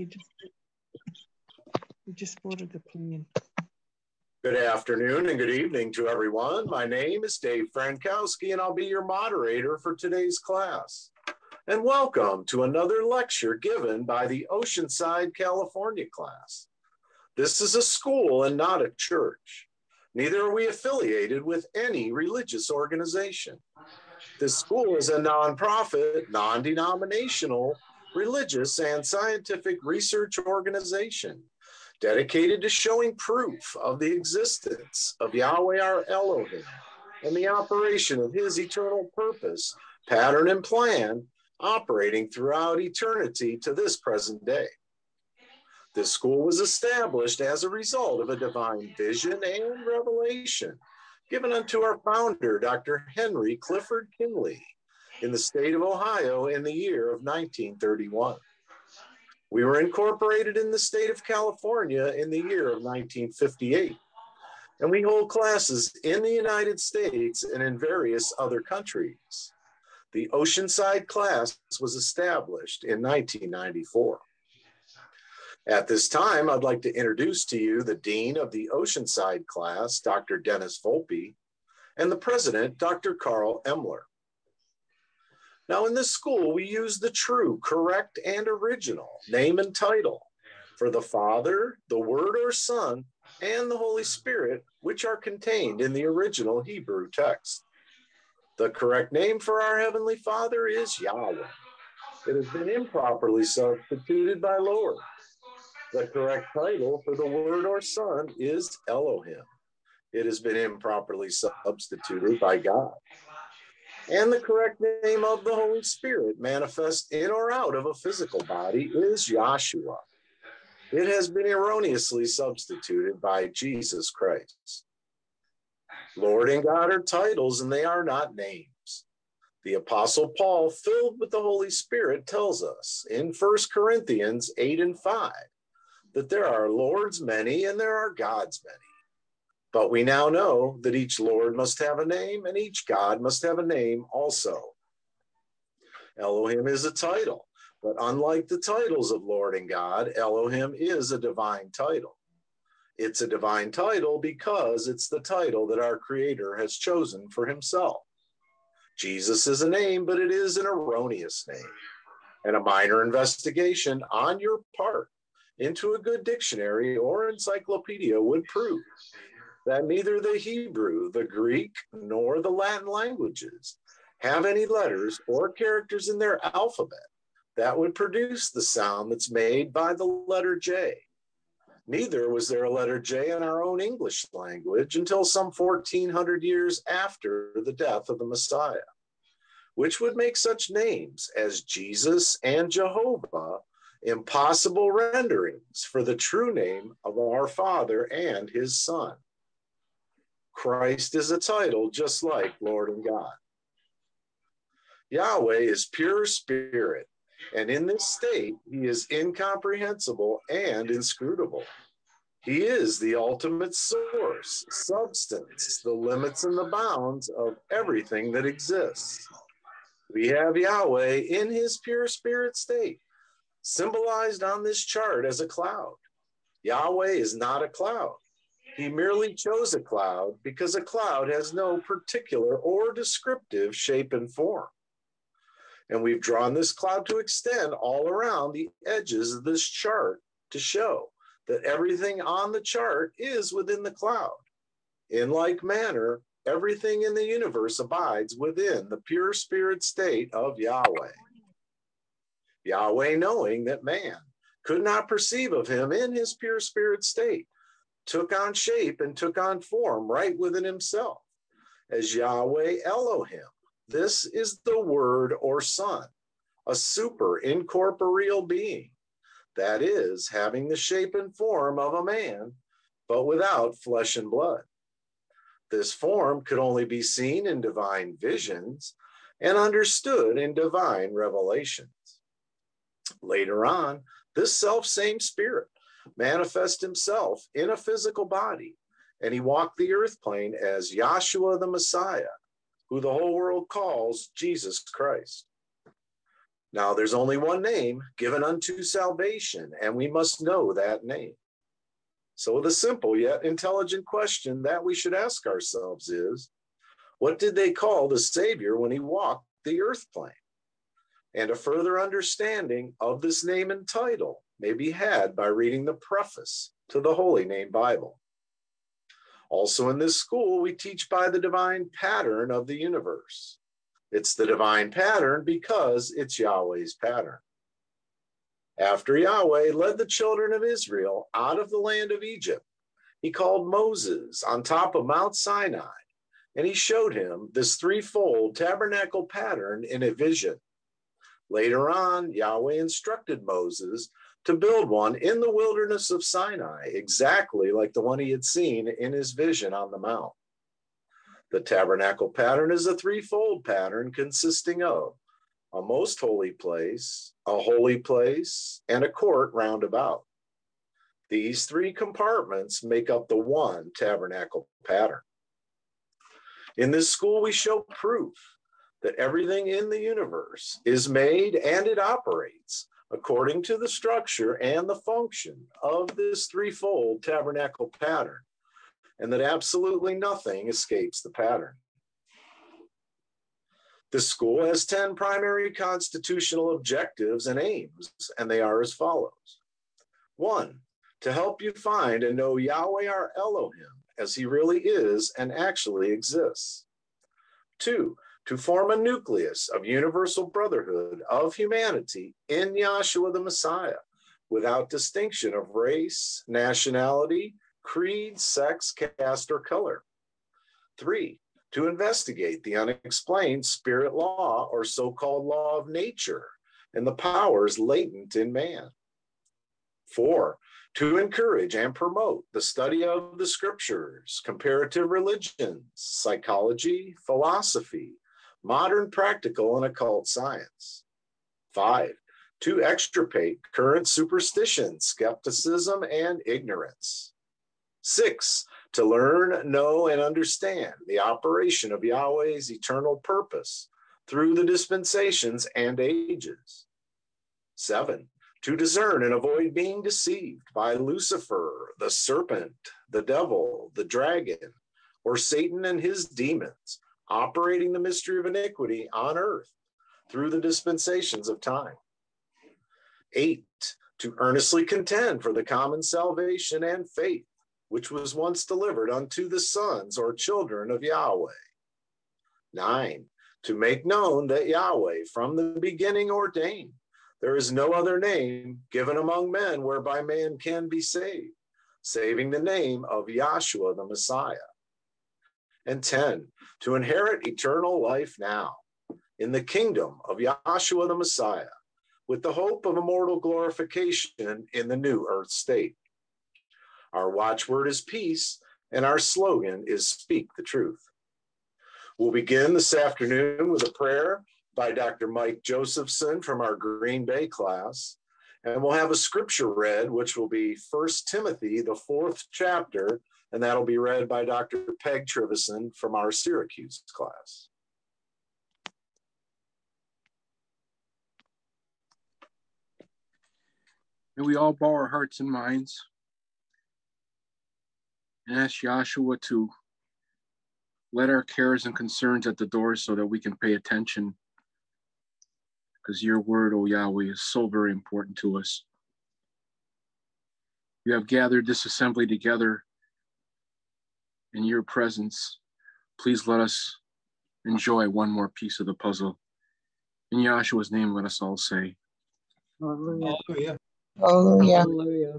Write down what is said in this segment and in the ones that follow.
He just he just boarded the plane. Good afternoon and good evening to everyone. My name is Dave Frankowski, and I'll be your moderator for today's class. And welcome to another lecture given by the Oceanside, California class. This is a school and not a church. Neither are we affiliated with any religious organization. This school is a nonprofit, non denominational, religious, and scientific research organization dedicated to showing proof of the existence of Yahweh our Elohim and the operation of his eternal purpose, pattern, and plan operating throughout eternity to this present day. This school was established as a result of a divine vision and revelation given unto our founder, Dr. Henry Clifford Kinley, in the state of Ohio in the year of 1931. We were incorporated in the state of California in the year of 1958. And we hold classes in the United States and in various other countries. The Oceanside class was established in 1994. At this time, I'd like to introduce to you the Dean of the Oceanside class, Dr. Dennis Volpe, and the President, Dr. Carl Emler. Now, in this school, we use the true, correct, and original name and title for the Father, the Word or Son, and the Holy Spirit, which are contained in the original Hebrew text. The correct name for our Heavenly Father is Yahweh. It has been improperly substituted by Lord. The correct title for the Word or Son is Elohim. It has been improperly substituted by God and the correct name of the Holy Spirit manifest in or out of a physical body is Yahshua. It has been erroneously substituted by Jesus Christ. Lord and God are titles and they are not names. The Apostle Paul, filled with the Holy Spirit, tells us in 1 Corinthians 8 and 5 that there are Lord's many and there are God's many. But we now know that each Lord must have a name and each God must have a name also. Elohim is a title, but unlike the titles of Lord and God, Elohim is a divine title. It's a divine title because it's the title that our Creator has chosen for Himself. Jesus is a name, but it is an erroneous name. And a minor investigation on your part into a good dictionary or encyclopedia would prove that neither the Hebrew, the Greek, nor the Latin languages have any letters or characters in their alphabet that would produce the sound that's made by the letter J. Neither was there a letter J in our own English language until some 1400 years after the death of the Messiah, which would make such names as Jesus and Jehovah impossible renderings for the true name of our Father and his Son. Christ is a title just like Lord and God. Yahweh is pure spirit, and in this state, he is incomprehensible and inscrutable. He is the ultimate source, substance, the limits and the bounds of everything that exists. We have Yahweh in his pure spirit state, symbolized on this chart as a cloud. Yahweh is not a cloud. He merely chose a cloud because a cloud has no particular or descriptive shape and form. And we've drawn this cloud to extend all around the edges of this chart to show that everything on the chart is within the cloud. In like manner, everything in the universe abides within the pure spirit state of Yahweh. Yahweh, knowing that man could not perceive of him in his pure spirit state, took on shape and took on form right within himself as Yahweh Elohim. This is the Word or Son, a super incorporeal being, that is, having the shape and form of a man, but without flesh and blood. This form could only be seen in divine visions and understood in divine revelations. Later on, this self same spirit manifest himself in a physical body, and he walked the earth plane as Yahshua the Messiah, who the whole world calls Jesus Christ. Now, there's only one name given unto salvation, and we must know that name. So, the simple yet intelligent question that we should ask ourselves is what did they call the Savior when he walked the earth plane? And a further understanding of this name and title may be had by reading the preface to the Holy Name Bible. Also, in this school, we teach by the divine pattern of the universe. It's the divine pattern because it's Yahweh's pattern. After Yahweh led the children of Israel out of the land of Egypt, he called Moses on top of Mount Sinai, and he showed him this threefold tabernacle pattern in a vision. Later on, Yahweh instructed Moses to build one in the wilderness of Sinai, exactly like the one he had seen in his vision on the mount. The tabernacle pattern is a threefold pattern consisting of a most holy place, a holy place, and a court round about. These three compartments make up the one tabernacle pattern. In this school, we show proof that everything in the universe is made and it operates according to the structure and the function of this threefold tabernacle pattern, and that absolutely nothing escapes the pattern. The school has 10 primary constitutional objectives and aims, and they are as follows. One, to help you find and know Yahweh our Elohim as he really is and actually exists. Two, to form a nucleus of universal brotherhood of humanity in Yahshua the Messiah without distinction of race, nationality, creed, sex, caste, or color. Three, to investigate the unexplained spirit law or so called law of nature and the powers latent in man. Four, to encourage and promote the study of the scriptures, comparative religions, psychology, philosophy, modern practical and occult science. Five, to extirpate current superstition, skepticism, and ignorance. Six, to learn, know, and understand the operation of Yahweh's eternal purpose through the dispensations and ages. Seven, to discern and avoid being deceived by Lucifer, the serpent, the devil, the dragon, or Satan and his demons, operating the mystery of iniquity on earth through the dispensations of time. Eight, to earnestly contend for the common salvation and faith, which was once delivered unto the sons or children of Yahweh. Nine, to make known that Yahweh from the beginning ordained there is no other name given among men whereby man can be saved, saving the name of Yahshua the Messiah. And 10, to inherit eternal life now in the kingdom of Yahshua the Messiah, with the hope of immortal glorification in the new earth state. Our watchword is peace, and our slogan is speak the truth. We'll begin this afternoon with a prayer by Dr. Mike Josephson from our Green Bay class. And we'll have a scripture read, which will be First Timothy, the fourth chapter, and that'll be read by Dr. Peg Trivison from our Syracuse class. May we all bow our hearts and minds and ask Yahshua to let our cares and concerns at the door so that we can pay attention because your word, O Yahweh, is so very important to us. You have gathered this assembly together in your presence. Please let us enjoy one more piece of the puzzle. In Yahshua's name, let us all say, Hallelujah. Hallelujah. Hallelujah.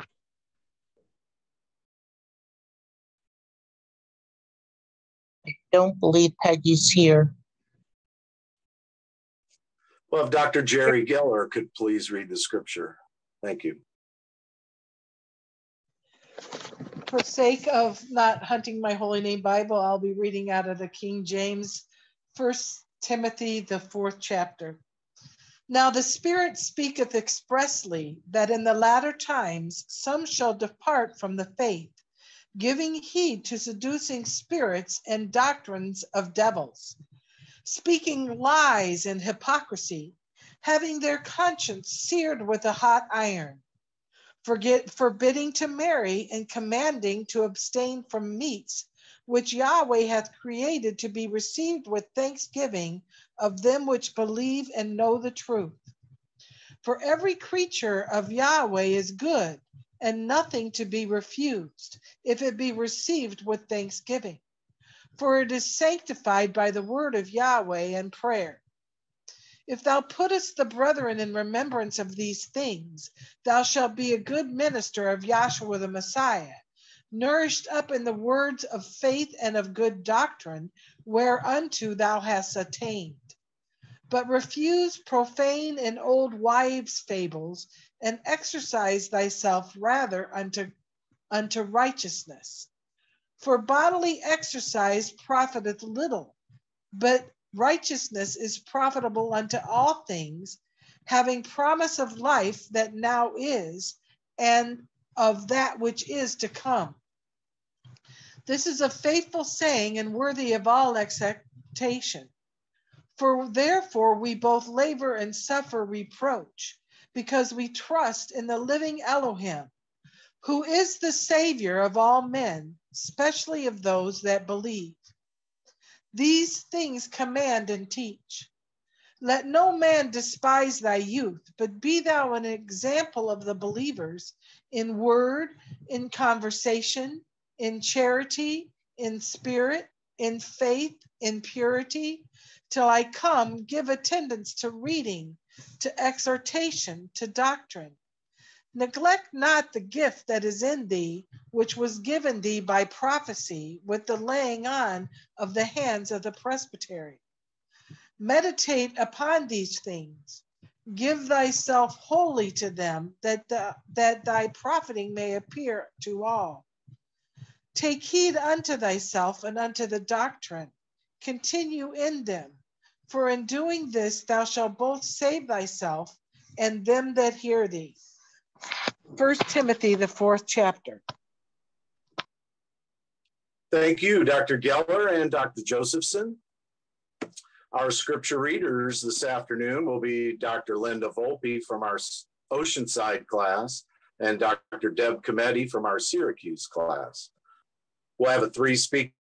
I don't believe Peggy's here. Well, if Dr. Jerry Geller could please read the scripture. Thank you. For sake of not hunting my holy name Bible, I'll be reading out of the King James, First Timothy, the fourth chapter. Now the Spirit speaketh expressly that in the latter times some shall depart from the faith, giving heed to seducing spirits and doctrines of devils speaking lies and hypocrisy, having their conscience seared with a hot iron, forget, forbidding to marry and commanding to abstain from meats which Yahweh hath created to be received with thanksgiving of them which believe and know the truth. For every creature of Yahweh is good and nothing to be refused if it be received with thanksgiving. For it is sanctified by the word of Yahweh and prayer. If thou puttest the brethren in remembrance of these things, thou shalt be a good minister of Yahshua the Messiah, nourished up in the words of faith and of good doctrine, whereunto thou hast attained. But refuse profane and old wives' fables, and exercise thyself rather unto, unto righteousness. For bodily exercise profiteth little, but righteousness is profitable unto all things, having promise of life that now is, and of that which is to come. This is a faithful saying and worthy of all acceptation. For therefore we both labor and suffer reproach, because we trust in the living Elohim, who is the Savior of all men, especially of those that believe. These things command and teach. Let no man despise thy youth, but be thou an example of the believers in word, in conversation, in charity, in spirit, in faith, in purity, till I come, give attendance to reading, to exhortation, to doctrine. Neglect not the gift that is in thee, which was given thee by prophecy with the laying on of the hands of the presbytery. Meditate upon these things. Give thyself wholly to them, that, the, that thy profiting may appear to all. Take heed unto thyself and unto the doctrine. Continue in them, for in doing this thou shalt both save thyself and them that hear thee. First Timothy, the fourth chapter. Thank you, Dr. Geller and Dr. Josephson. Our scripture readers this afternoon will be Dr. Linda Volpe from our Oceanside class and Dr. Deb Cometti from our Syracuse class. We'll have a three speaker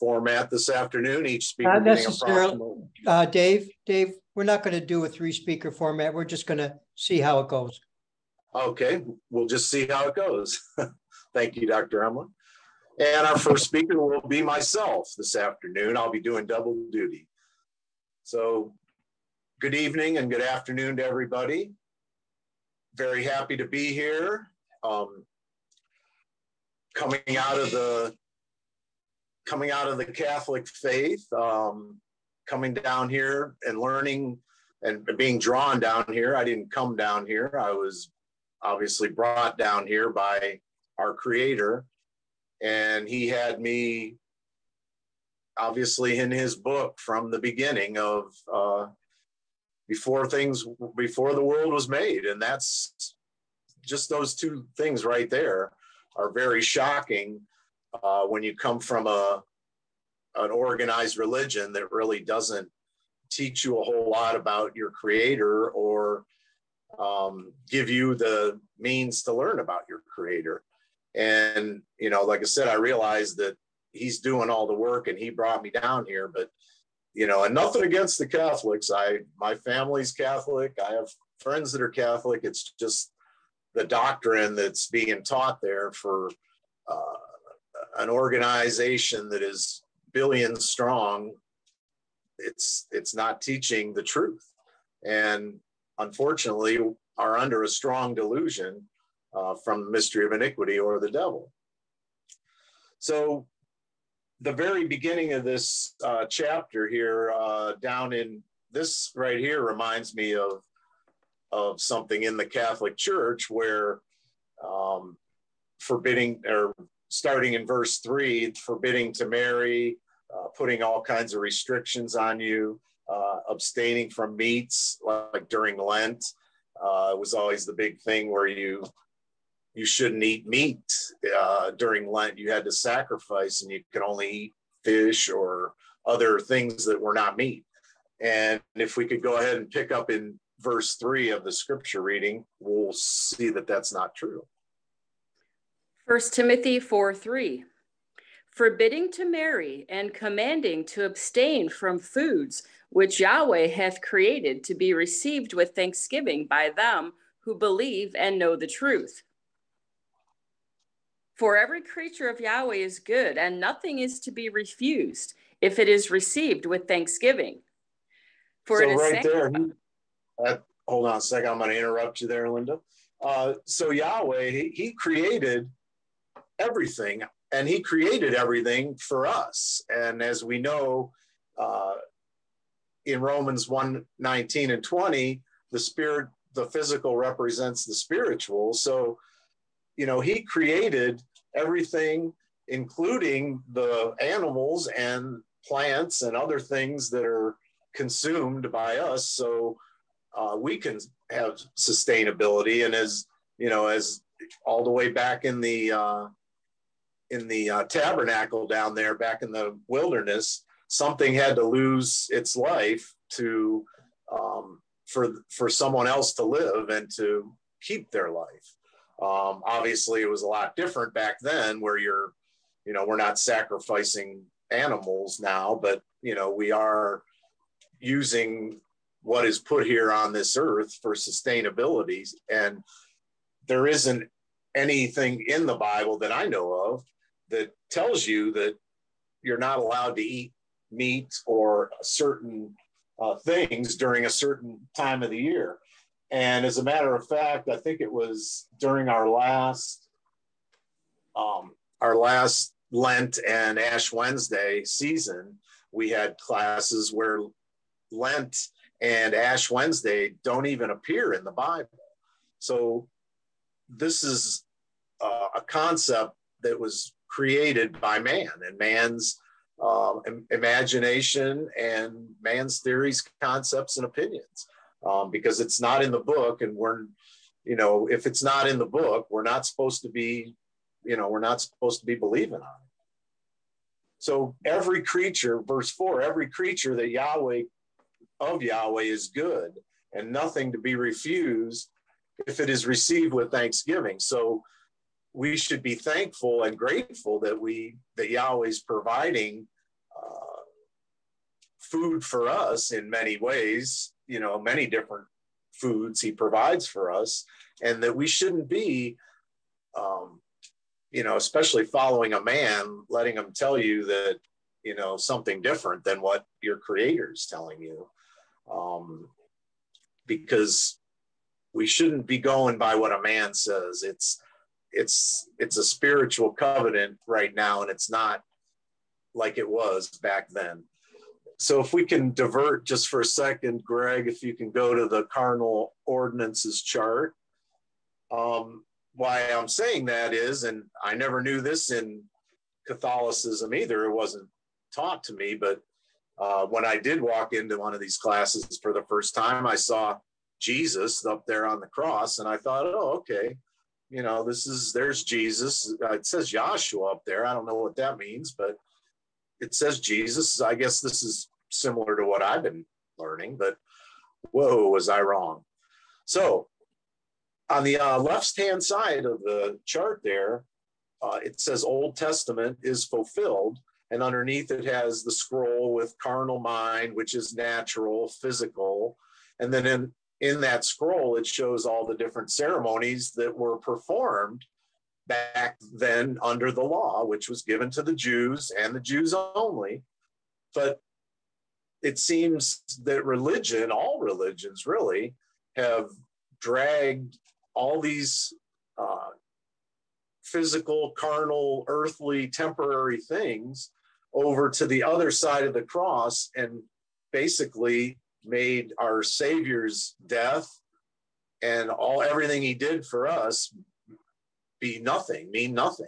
format this afternoon, each speaker Not getting necessarily. approximately. Uh, Dave, Dave, we're not going to do a three speaker format. We're just going to see how it goes. Okay, we'll just see how it goes. Thank you, Dr. Emlin. And our first speaker will be myself this afternoon. I'll be doing double duty. So, good evening and good afternoon to everybody. Very happy to be here. Um, coming out of the coming out of the Catholic faith, um, coming down here and learning and being drawn down here. I didn't come down here. I was obviously brought down here by our creator. And he had me obviously in his book from the beginning of uh, before things before the world was made. And that's just those two things right there are very shocking uh, when you come from a an organized religion that really doesn't teach you a whole lot about your creator or um, give you the means to learn about your creator. And, you know, like I said, I realized that he's doing all the work and he brought me down here, but, you know, and nothing against the Catholics. I, my family's Catholic. I have friends that are Catholic. It's just the doctrine that's being taught there for uh, an organization that is billions strong. It's, it's not teaching the truth. And unfortunately, are under a strong delusion uh, from the mystery of iniquity or the devil. So, the very beginning of this uh, chapter here, uh, down in this right here, reminds me of of something in the Catholic Church where um, forbidding or starting in verse three, forbidding to marry, uh, putting all kinds of restrictions on you, uh, abstaining from meats like during Lent uh, was always the big thing where you you shouldn't eat meat uh, during Lent. You had to sacrifice, and you could only eat fish or other things that were not meat. And if we could go ahead and pick up in verse three of the scripture reading, we'll see that that's not true. 1 Timothy 4 3. Forbidding to marry and commanding to abstain from foods which Yahweh hath created to be received with thanksgiving by them who believe and know the truth. For every creature of Yahweh is good, and nothing is to be refused if it is received with thanksgiving. For so it is right there, uh, hold on a second. I'm going to interrupt you there, Linda. Uh, so Yahweh, he, he created everything, and He created everything for us. And as we know, uh, in Romans 1 19 and 20, the spirit, the physical represents the spiritual. So, you know, He created everything, including the animals and plants and other things that are consumed by us. So, uh, we can have sustainability. And as you know, as all the way back in the uh, in the uh, tabernacle down there, back in the wilderness, something had to lose its life to um, for for someone else to live and to keep their life. Um, obviously, it was a lot different back then, where you're, you know, we're not sacrificing animals now, but you know, we are using what is put here on this earth for sustainability. And there isn't anything in the Bible that I know of that tells you that you're not allowed to eat meat or certain uh, things during a certain time of the year. And as a matter of fact, I think it was during our last um, our last Lent and Ash Wednesday season, we had classes where Lent and Ash Wednesday don't even appear in the Bible. So this is uh, a concept that was created by man and man's um, imagination and man's theories, concepts, and opinions. Um, because it's not in the book, and we're, you know, if it's not in the book, we're not supposed to be, you know, we're not supposed to be believing on it. So every creature, verse four, every creature that Yahweh of Yahweh is good and nothing to be refused if it is received with thanksgiving. So we should be thankful and grateful that we that Yahweh is providing uh, food for us in many ways. You know, many different foods He provides for us, and that we shouldn't be, um, you know, especially following a man, letting him tell you that you know something different than what your Creator is telling you um, because we shouldn't be going by what a man says. It's it's it's a spiritual covenant right now, and it's not like it was back then. So if we can divert just for a second, Greg, if you can go to the carnal ordinances chart. Um, why I'm saying that is, and I never knew this in Catholicism either. It wasn't taught to me, but uh, when I did walk into one of these classes for the first time, I saw Jesus up there on the cross, and I thought, oh, okay, you know, this is there's Jesus. Uh, it says Yahshua up there. I don't know what that means, but it says Jesus. I guess this is similar to what I've been learning, but whoa, was I wrong? So on the uh, left hand side of the chart there, uh, it says Old Testament is fulfilled and underneath it has the scroll with carnal mind, which is natural, physical. And then in, in that scroll, it shows all the different ceremonies that were performed back then under the law, which was given to the Jews and the Jews only. But it seems that religion, all religions really, have dragged all these uh, physical, carnal, earthly, temporary things over to the other side of the cross and basically made our Savior's death and all everything he did for us be nothing, mean nothing.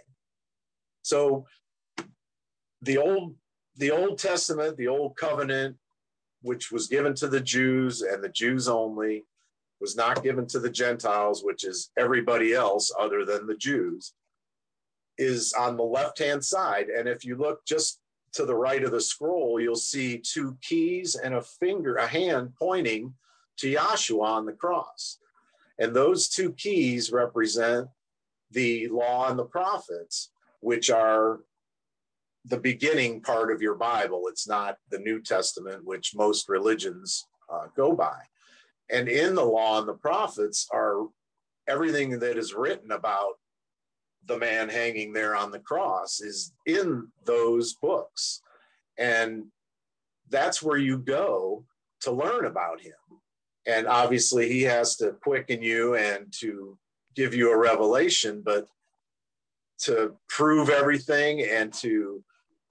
So the old the Old Testament, the Old Covenant, which was given to the Jews and the Jews only, was not given to the Gentiles, which is everybody else other than the Jews, is on the left hand side. And if you look just to the right of the scroll, you'll see two keys and a finger, a hand pointing to Yahshua on the cross. And those two keys represent the law and the prophets, which are the beginning part of your Bible. It's not the New Testament, which most religions uh, go by. And in the law and the prophets are everything that is written about the man hanging there on the cross is in those books. And that's where you go to learn about him. And obviously, he has to quicken you and to give you a revelation, but to prove everything and to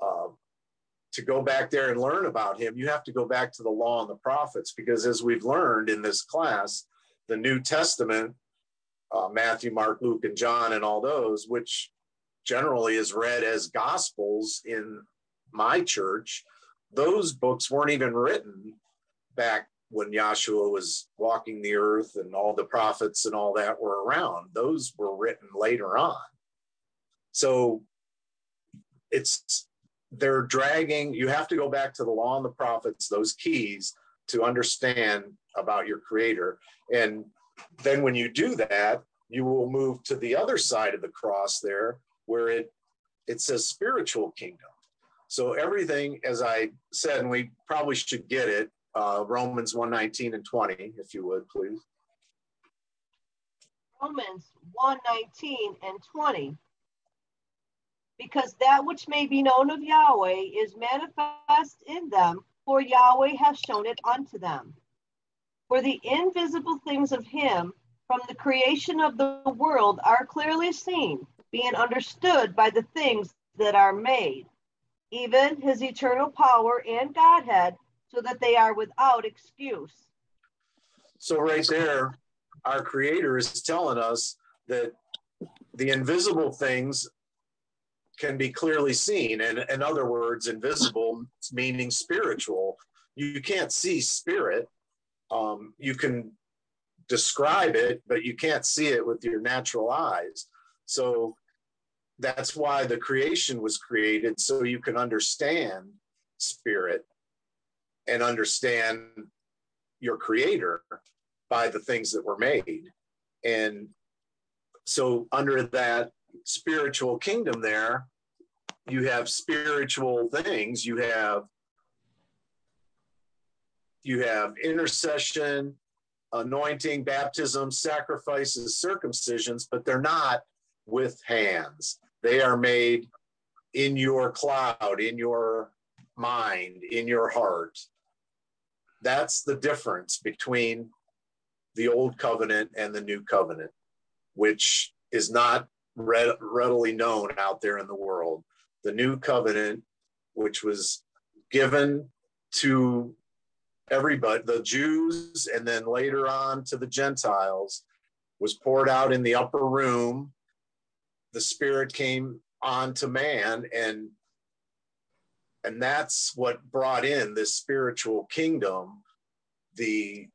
uh, to go back there and learn about him, you have to go back to the law and the prophets because, as we've learned in this class, the New Testament, uh, Matthew, Mark, Luke, and John, and all those, which generally is read as gospels in my church, those books weren't even written back when Yahshua was walking the earth and all the prophets and all that were around. Those were written later on. So it's they're dragging, you have to go back to the law and the prophets, those keys to understand about your creator. And then when you do that, you will move to the other side of the cross there where it it says spiritual kingdom. So everything, as I said, and we probably should get it, uh, Romans 119 and 20, if you would, please. Romans 119 and 20 because that which may be known of Yahweh is manifest in them, for Yahweh has shown it unto them. For the invisible things of him from the creation of the world are clearly seen, being understood by the things that are made, even his eternal power and Godhead, so that they are without excuse. So, right there, our Creator is telling us that the invisible things can be clearly seen. And in other words, invisible meaning spiritual. You can't see spirit. Um, you can describe it, but you can't see it with your natural eyes. So that's why the creation was created so you can understand spirit and understand your creator by the things that were made. And so under that spiritual kingdom there, you have spiritual things. You have you have intercession, anointing, baptism, sacrifices, circumcisions, but they're not with hands. They are made in your cloud, in your mind, in your heart. That's the difference between the old covenant and the new covenant, which is not readily known out there in the world. The new covenant, which was given to everybody, the Jews, and then later on to the Gentiles, was poured out in the upper room. The Spirit came onto man, and and that's what brought in this spiritual kingdom the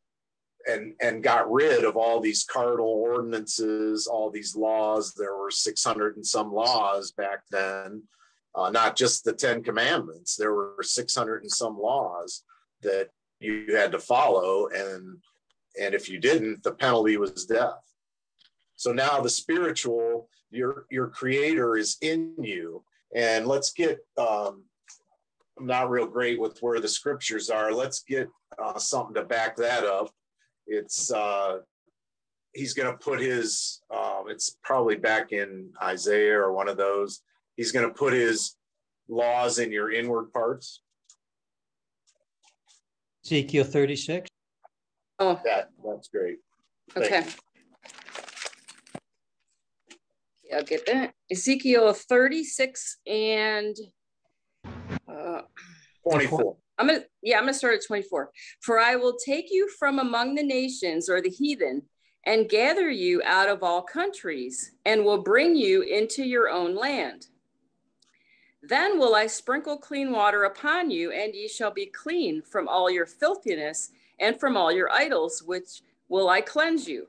and and got rid of all these carnal ordinances, all these laws. There were 600 and some laws back then, uh, not just the Ten Commandments. There were 600 and some laws that you had to follow, and and if you didn't, the penalty was death. So now the spiritual, your your Creator is in you, and let's get. Um, I'm not real great with where the scriptures are. Let's get uh, something to back that up it's uh, he's going to put his um, it's probably back in isaiah or one of those he's going to put his laws in your inward parts Ezekiel 36. Oh, that that's great Thank okay. Yeah, I'll get that. Ezekiel 36 and uh, 24 I'm gonna yeah, I'm gonna start at 24. For I will take you from among the nations or the heathen and gather you out of all countries and will bring you into your own land. Then will I sprinkle clean water upon you, and ye shall be clean from all your filthiness and from all your idols, which will I cleanse you.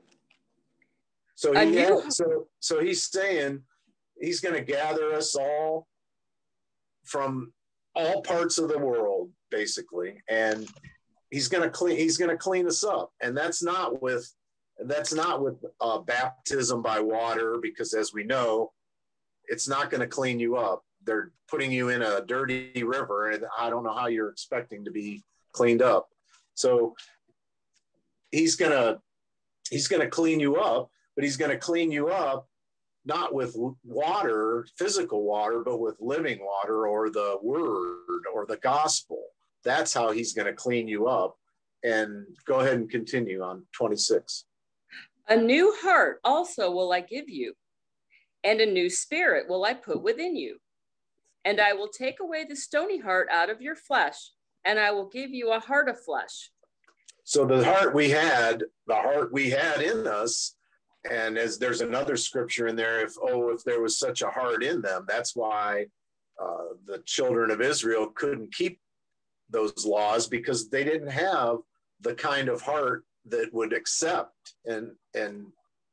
So he had, so so he's saying he's going to gather us all from all parts of the world basically and he's going to clean he's going to clean us up and that's not with that's not with uh, baptism by water because as we know it's not going to clean you up they're putting you in a dirty river and i don't know how you're expecting to be cleaned up so he's going to he's going to clean you up but he's going to clean you up not with water physical water but with living water or the word or the gospel that's how he's going to clean you up. And go ahead and continue on 26. A new heart also will I give you, and a new spirit will I put within you. And I will take away the stony heart out of your flesh, and I will give you a heart of flesh. So the heart we had, the heart we had in us, and as there's another scripture in there, if oh, if there was such a heart in them, that's why uh, the children of Israel couldn't keep those laws because they didn't have the kind of heart that would accept and and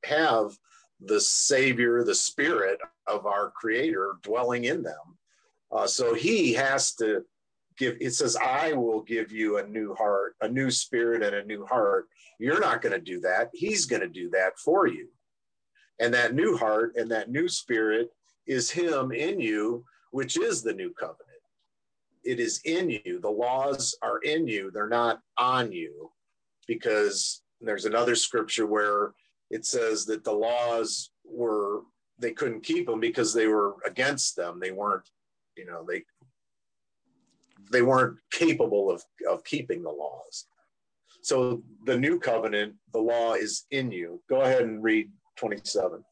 have the savior the spirit of our creator dwelling in them uh, so he has to give it says i will give you a new heart a new spirit and a new heart you're not going to do that he's going to do that for you and that new heart and that new spirit is him in you which is the new covenant it is in you. The laws are in you, they're not on you. Because there's another scripture where it says that the laws were, they couldn't keep them because they were against them. They weren't, you know, they, they weren't capable of, of keeping the laws. So the new covenant, the law is in you. Go ahead and read 27.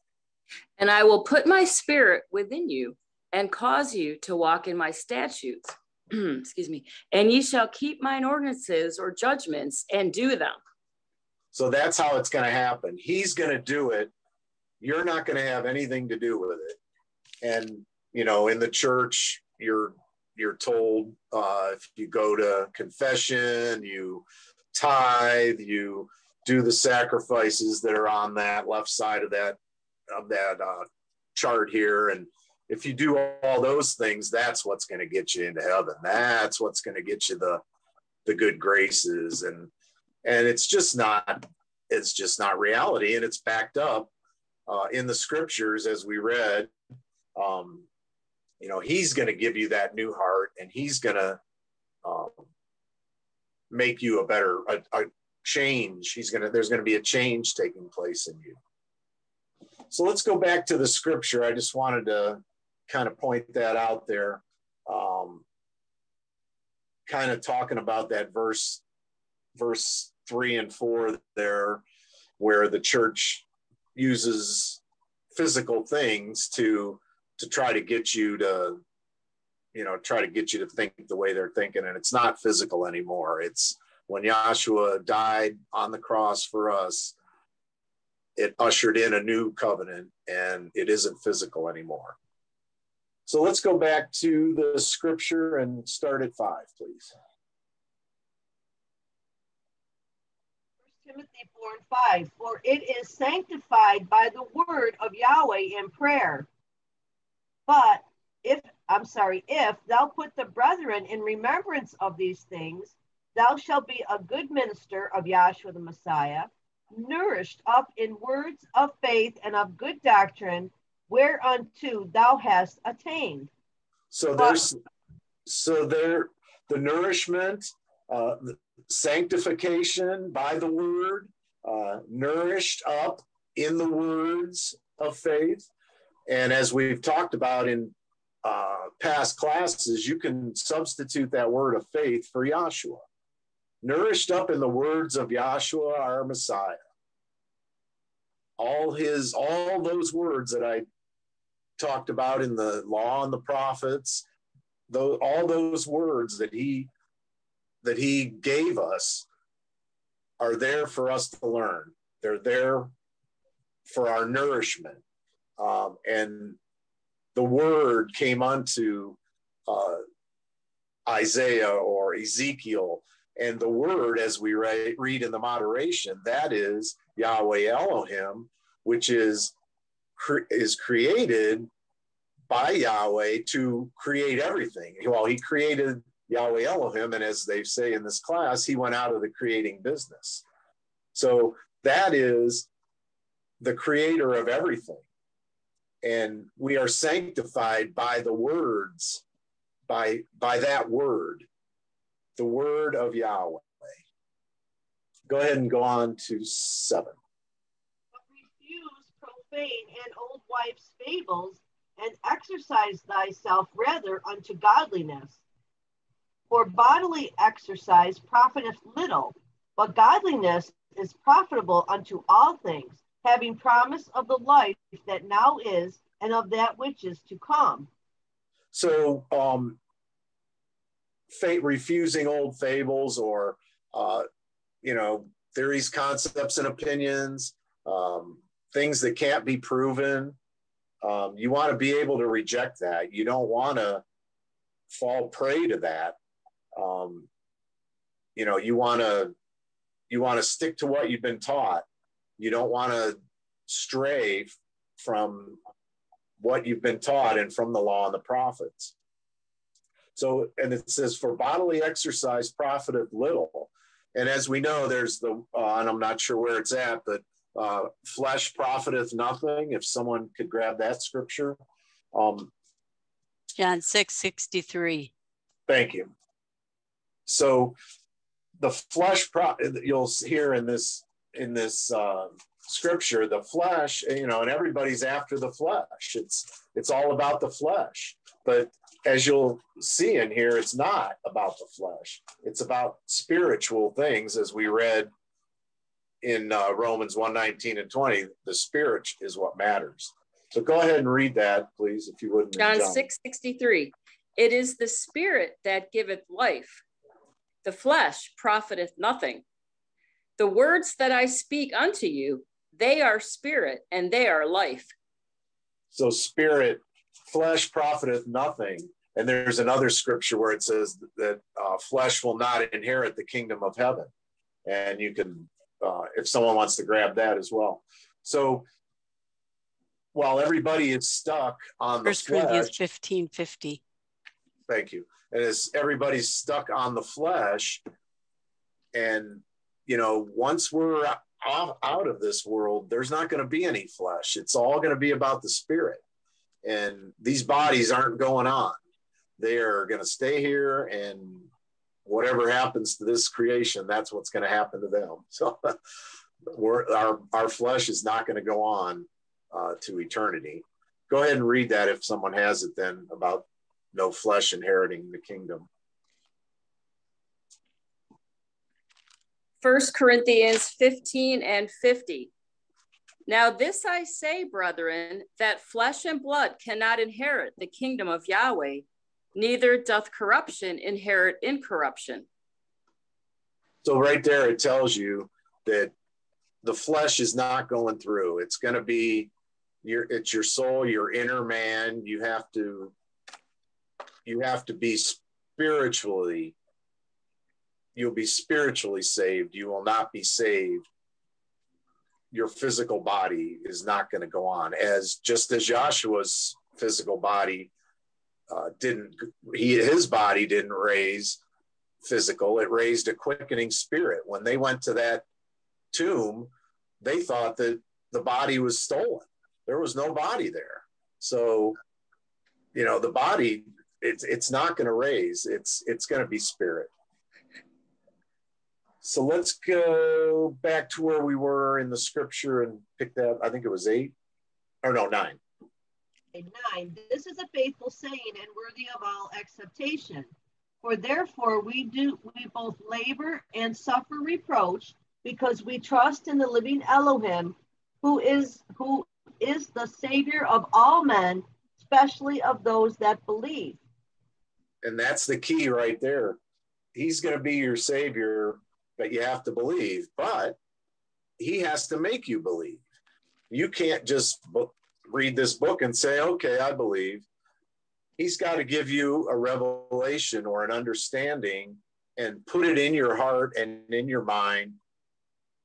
And I will put my spirit within you and cause you to walk in my statutes excuse me, and ye shall keep mine ordinances or judgments and do them. So that's how it's going to happen. He's going to do it. You're not going to have anything to do with it. And you know, in the church, you're you're told uh, if you go to confession, you tithe, you do the sacrifices that are on that left side of that of that uh, chart here, and if you do all those things, that's what's going to get you into heaven. That's what's going to get you the the good graces. And and it's just not it's just not reality. And it's backed up uh, in the scriptures as we read um, you know he's going to give you that new heart and he's going to um, make you a better a, a change. He's going to there's going to be a change taking place in you. So let's go back to the scripture. I just wanted to kind of point that out there. Um, kind of talking about that verse, verse three and four there, where the church uses physical things to to try to get you to you know try to get you to think the way they're thinking and it's not physical anymore it's when Yahshua died on the cross for us it ushered in a new covenant and it isn't physical anymore so let's go back to the scripture and start at five, please. Timothy 4 and 5. For it is sanctified by the word of Yahweh in prayer. But if, I'm sorry, if thou put the brethren in remembrance of these things, thou shalt be a good minister of Yahshua the Messiah, nourished up in words of faith and of good doctrine, whereunto thou hast attained. So there's so there the nourishment, uh, the sanctification by the word, uh, nourished up in the words of faith. And as we've talked about in uh, past classes, you can substitute that word of faith for Yahshua. Nourished up in the words of Yahshua, our Messiah. All his, all those words that I talked about in the law and the prophets, though all those words that he that he gave us are there for us to learn. They're there for our nourishment. Um, and the word came unto uh, Isaiah or Ezekiel. And the word, as we read in the moderation, that is Yahweh Elohim, which is cre- is created by Yahweh to create everything. Well, he created Yahweh Elohim. And as they say in this class, he went out of the creating business. So that is the creator of everything. And we are sanctified by the words, by, by that word, the word of Yahweh. Go ahead and go on to seven. But refuse profane and old wives' fables, and exercise thyself rather unto godliness. For bodily exercise profiteth little, but godliness is profitable unto all things, having promise of the life that now is and of that which is to come. So, um, fate refusing old fables or, uh, you know, theories, concepts, and opinions, um, things that can't be proven. Um, you want to be able to reject that. You don't want to fall prey to that. Um, you know, you want to you want to stick to what you've been taught. You don't want to stray from what you've been taught and from the law and the prophets. So, and it says, for bodily exercise profiteth little. And as we know, there's the, uh, and I'm not sure where it's at, but uh, flesh profiteth nothing. If someone could grab that scripture. Um, John 6 63. Thank you. So the flesh pro- you'll hear in this in this uh, scripture the flesh you know and everybody's after the flesh. It's it's all about the flesh. But as you'll see in here it's not about the flesh. It's about spiritual things as we read in uh, romans 1 19 and 20 the spirit is what matters. So go ahead and read that please if you wouldn't john 6 63 it is the spirit that giveth life. The flesh profiteth nothing. The words that I speak unto you, they are spirit and they are life. So, spirit, flesh profiteth nothing. And there's another scripture where it says that uh, flesh will not inherit the kingdom of heaven. And you can, uh, if someone wants to grab that as well. So, while everybody is stuck on First the flesh, Corinthians 15 50. Thank you and as everybody's stuck on the flesh and you know once we're off, out of this world there's not going to be any flesh. It's all going to be about the spirit. And these bodies aren't going on. They are going to stay here and whatever happens to this creation that's what's going to happen to them. So our, our flesh is not going to go on uh, to eternity. Go ahead and read that if someone has it then about no flesh inheriting the kingdom. First Corinthians 15 and 50. Now, this I say, brethren, that flesh and blood cannot inherit the kingdom of Yahweh, neither doth corruption inherit incorruption. So, right there, it tells you that the flesh is not going through. It's going to be your, it's your soul, your inner man. You have to you have to be spiritually you'll be spiritually saved. You will not be saved. Your physical body is not going to go on. As just as Yahshua's physical body uh, didn't he his body didn't raise physical it raised a quickening spirit. When they went to that tomb they thought that the body was stolen. There was no body there. So you know the body it's it's not going to raise. It's it's going to be spirit so let's go back to where we were in the scripture and pick that i think it was eight. Or no nine. Nine. This is a faithful saying and worthy of all acceptation. For therefore we do we both labor and suffer reproach because we trust in the living elohim who is who is the savior of all men especially of those that believe. And that's the key right there. He's going to be your savior, but you have to believe. But he has to make you believe. You can't just read this book and say, okay, I believe. He's got to give you a revelation or an understanding and put it in your heart and in your mind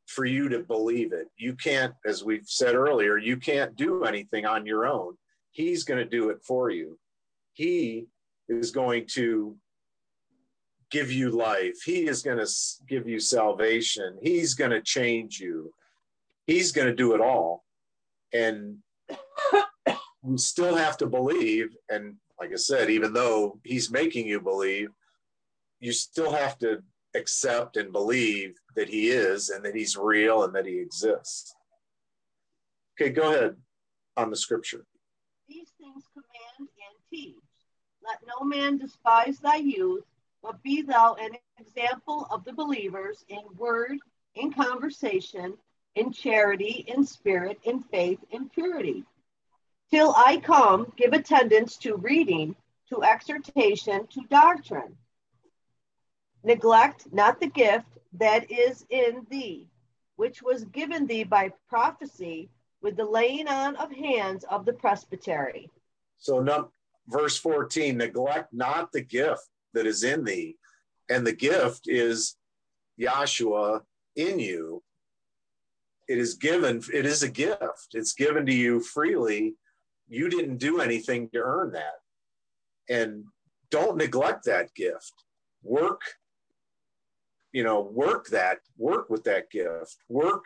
for you to believe it. You can't, as we've said earlier, you can't do anything on your own. He's going to do it for you. He is going to give you life. He is going to give you salvation. He's going to change you. He's going to do it all. And you still have to believe. And like I said, even though he's making you believe, you still have to accept and believe that he is and that he's real and that he exists. Okay, go ahead on the scripture. These things command and teach. Let no man despise thy youth, but be thou an example of the believers in word, in conversation, in charity, in spirit, in faith, in purity. Till I come, give attendance to reading, to exhortation, to doctrine. Neglect not the gift that is in thee, which was given thee by prophecy with the laying on of hands of the presbytery. So, no, verse 14 neglect not the gift that is in thee. And the gift is Yahshua in you. It is given, it is a gift. It's given to you freely. You didn't do anything to earn that. And don't neglect that gift. Work, you know, work that, work with that gift. Work,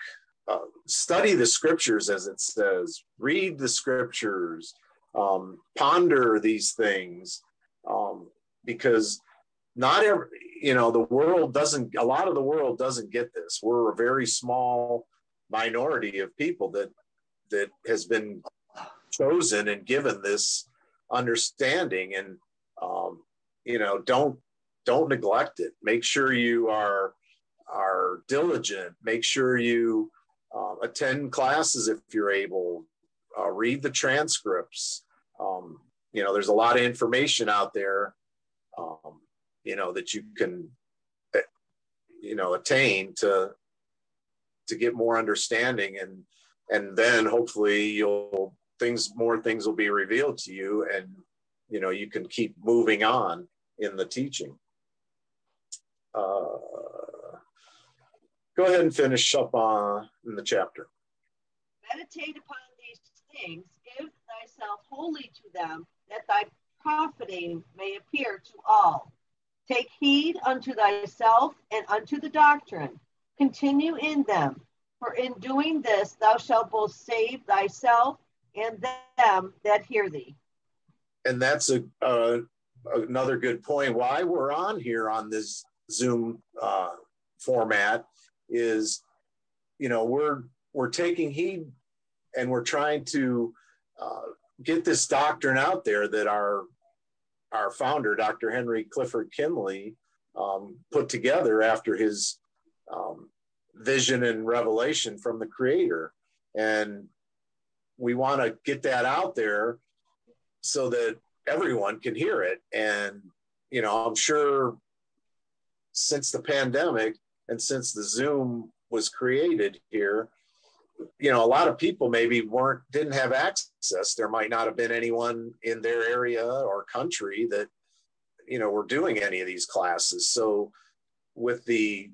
uh, study the scriptures as it says, read the scriptures, um, ponder these things. Um, because not every you know the world doesn't a lot of the world doesn't get this. We're a very small minority of people that that has been chosen and given this understanding. And um, you know don't don't neglect it. Make sure you are are diligent. Make sure you uh, attend classes if you're able. Uh, read the transcripts. Um, you know there's a lot of information out there um, you know that you can eh, you know attain to to get more understanding and and then hopefully you'll things more things will be revealed to you and you know you can keep moving on in the teaching. Uh, go ahead and finish up on in the chapter. Meditate upon these things. Give thyself wholly to them that thy profiting may appear to all. Take heed unto thyself and unto the doctrine. Continue in them, for in doing this thou shalt both save thyself and them that hear thee. And that's a uh, another good point. Why we're on here on this Zoom uh, format is, you know, we're we're taking heed and we're trying to uh, get this doctrine out there that our our founder, Dr. Henry Clifford Kinley, um, put together after his um, vision and revelation from the Creator. And we want to get that out there so that everyone can hear it. And, you know, I'm sure since the pandemic and since the Zoom was created here, you know a lot of people maybe weren't didn't have access. There might not have been anyone in their area or country that you know were doing any of these classes. So with the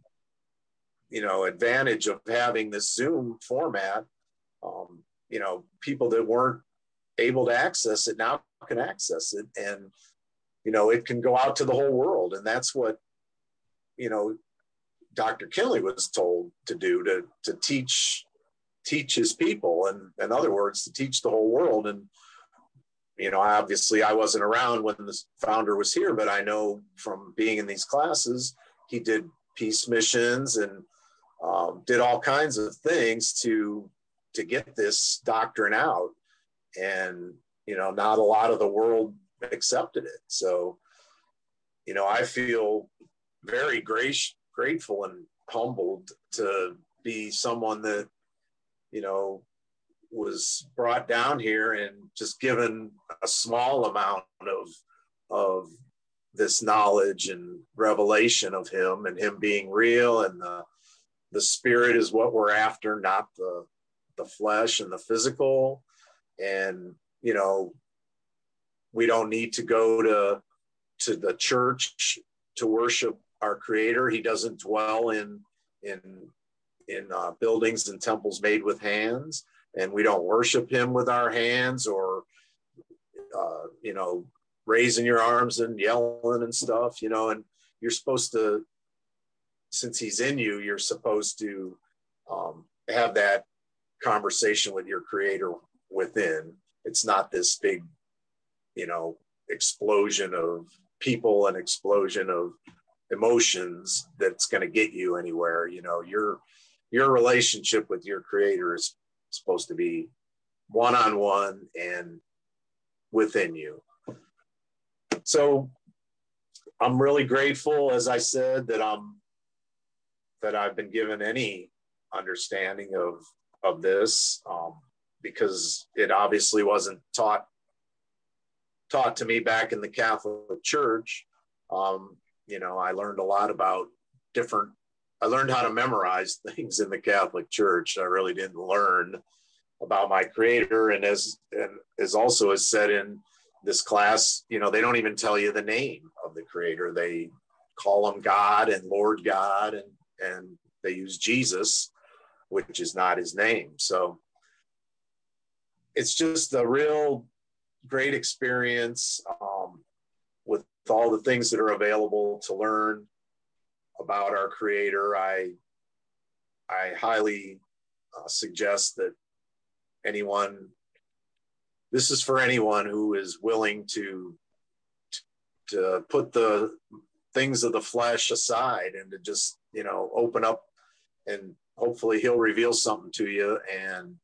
you know advantage of having this zoom format um, you know people that weren't able to access it now can access it and you know it can go out to the whole world. And that's what you know dr kinley was told to do to to teach teach his people and in other words to teach the whole world. And you know obviously i wasn't around when the founder was here but i know from being in these classes he did peace missions and um, did all kinds of things to to get this doctrine out. And you know not a lot of the world accepted it. So you know i feel very grace, grateful and humbled to be someone that you know, was brought down here and just given a small amount of of this knowledge and revelation of him and him being real and the the spirit is what we're after not the the flesh and the physical. And you know we don't need to go to to the church to worship our creator. He doesn't dwell in in in uh, buildings and temples made with hands, and we don't worship Him with our hands or, uh, you know, raising your arms and yelling and stuff, you know. And you're supposed to, since he's in you, you're supposed to um, have that conversation with your creator within. It's not this big, you know, explosion of people and explosion of emotions that's going to get you anywhere. You know, your your relationship with your creator is supposed to be one on one and within you. So I'm really grateful, as I said, that I'm that I've been given any understanding of of this um, because it obviously wasn't taught taught to me back in the Catholic Church. Um, you know, I learned a lot about different. I learned how to memorize things in the Catholic Church. I really didn't learn about my Creator, and as and as also is said in this class, you know, they don't even tell you the name of the Creator. They call him God and Lord God, and and they use Jesus, which is not his name. So it's just a real great experience um, with all the things that are available to learn about our creator. I I highly uh, suggest that anyone this is for anyone who is willing to to put the things of the flesh aside and to just you know open up and hopefully he'll reveal something to you and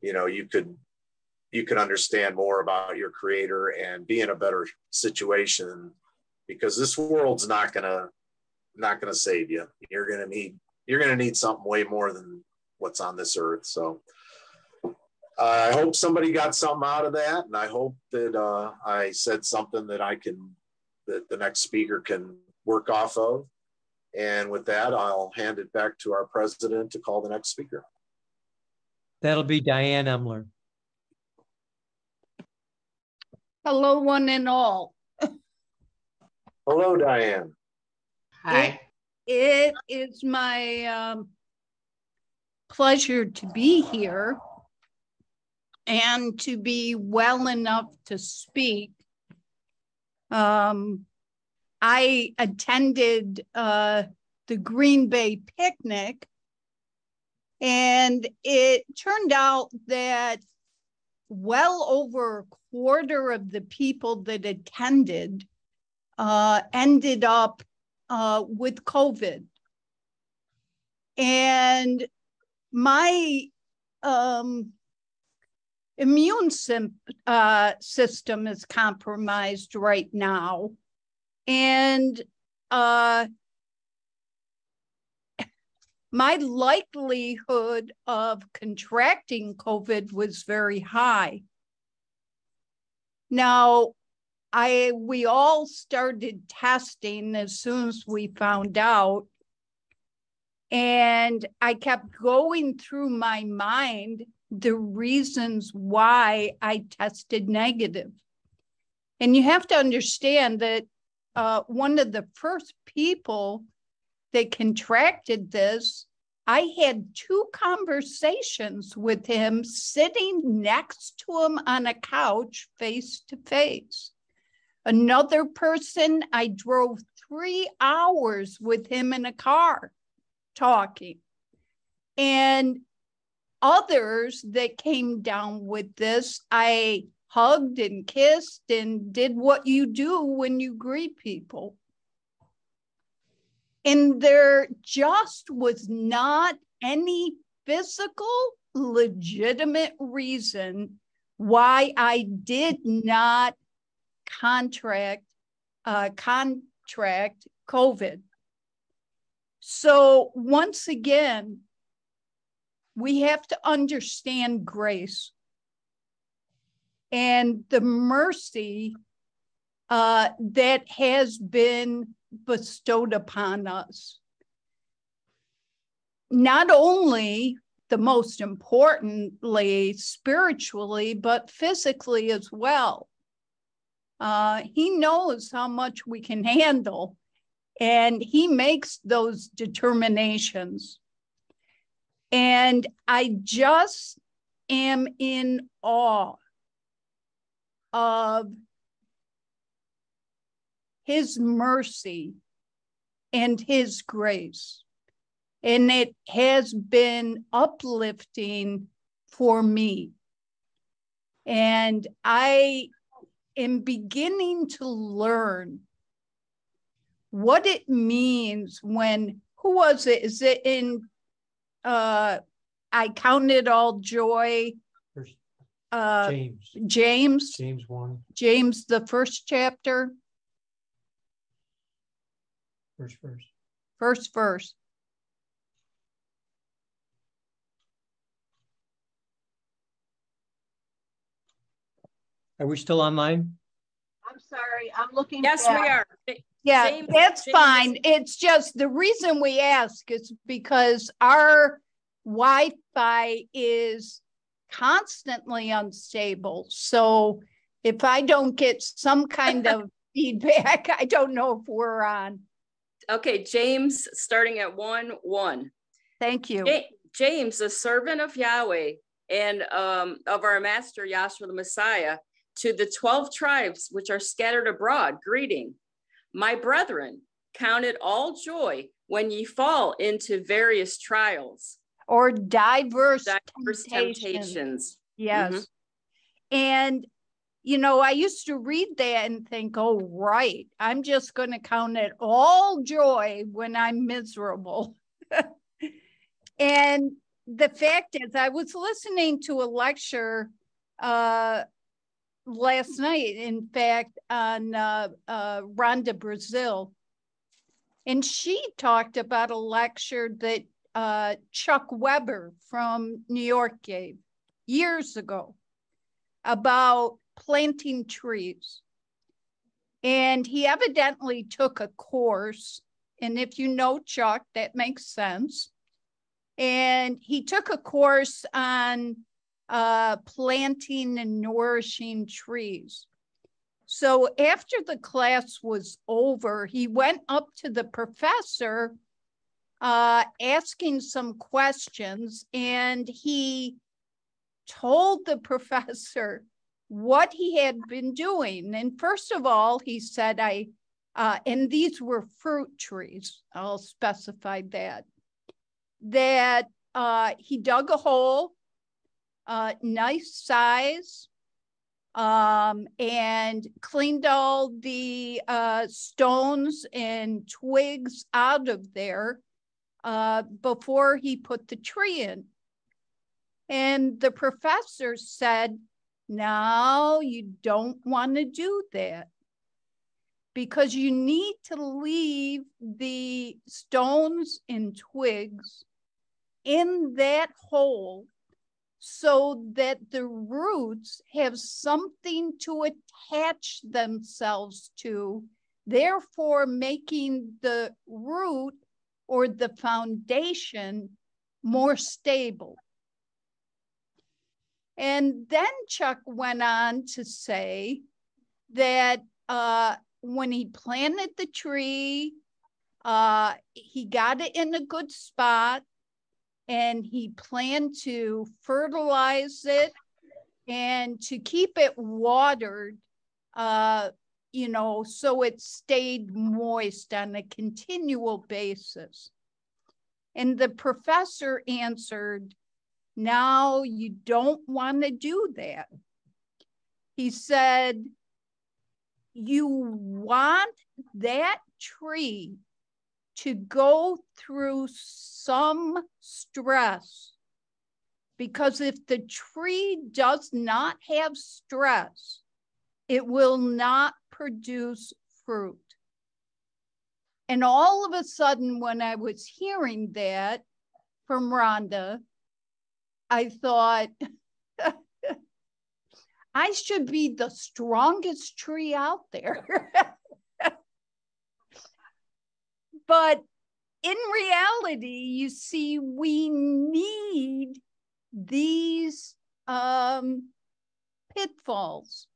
you know you could you can understand more about your creator and be in a better situation because this world's not gonna not gonna save you. You're gonna need you're gonna need something way more than what's on this earth. So uh, i hope somebody got something out of that and i hope that uh, i said something that i can that the next speaker can work off of. And with that i'll hand it back to our president to call the next speaker. That'll be Diane Emler. Hello, one and all. hello diane Hi. It, it is my um, pleasure to be here and to be well enough to speak. Um, I attended uh, the Green Bay picnic, and it turned out that well over a quarter of the people that attended uh, ended up uh, with COVID. And my um, immune sim- uh, system is compromised right now. And uh, my likelihood of contracting COVID was very high. Now, I we all started testing as soon as we found out. And I kept going through my mind the reasons why I tested negative. And you have to understand that uh, one of the first people that contracted this, I had two conversations with him sitting next to him on a couch face to face. Another person, I drove three hours with him in a car talking. And others that came down with this, I hugged and kissed and did what you do when you greet people. And there just was not any physical, legitimate reason why I did not contract uh, contract COVID. So once again, we have to understand grace and the mercy uh, that has been bestowed upon us. Not only the most importantly spiritually, but physically as well. Uh, he knows how much we can handle, and he makes those determinations. And I just am in awe of his mercy and his grace. And it has been uplifting for me. And I am beginning to learn what it means when, who was it? Is it in, uh, I counted all joy? Uh, James, James, James one, James, the first chapter, first verse. first verse. Are we still online? I'm sorry, I'm looking. Yes, back. we are. Yeah, James- that's James- fine. It's just the reason we ask is because our Wi-Fi is constantly unstable. So if I don't get some kind of feedback, I don't know if we're on. Okay, James, starting at one, one. Thank you. James, a servant of Yahweh and um, of our master Yahshua the Messiah, to the 12 tribes which are scattered abroad, greeting. My brethren, count it all joy when ye fall into various trials, Or diverse, diverse temptations. temptations. Yes. And, you know, I used to read that and think, oh, right, I'm just going to count it all joy when I'm miserable. and the fact is, I was listening to a lecture uh, last night, in fact, on uh, uh, Rhonda Brazil. And she talked about a lecture that uh, Chuck Weber from New York gave years ago about planting trees. And he evidently took a course. And if you know Chuck, that makes sense. And he took a course on uh, planting and nourishing trees. So after the class was over, he went up to the professor uh, asking some questions, and he told the professor what he had been doing. And first of all, he said, I, uh, and these were fruit trees, I'll specify that, that uh, he dug a hole, uh, nice size, um, and cleaned all the uh, stones and twigs out of there uh, before he put the tree in. And the professor said, No, you don't want to do that because you need to leave the stones and twigs in that hole so that the roots have something to attach themselves to, therefore making the root or the foundation more stable. And then Chuck went on to say that uh, when he planted the tree, uh, he got it in a good spot and he planned to fertilize it and to keep it watered, uh, you know, so it stayed moist on a continual basis. And the professor answered, Now you don't want to do that. He said, You want that tree to go through some stress. Because if the tree does not have stress, it will not produce fruit. And all of a sudden, when I was hearing that from Rhonda, I thought, I should be the strongest tree out there. but in reality, you see, we need these um, pitfalls.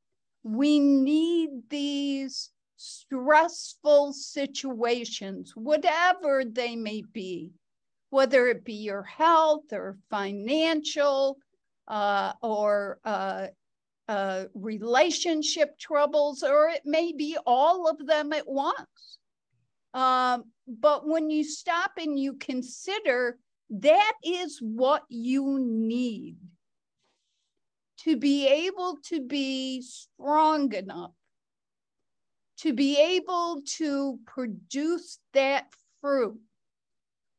We need these stressful situations, whatever they may be, whether it be your health or financial uh, or uh, uh, relationship troubles, or it may be all of them at once. Um, but when you stop and you consider that is what you need to be able to be strong enough to be able to produce that fruit,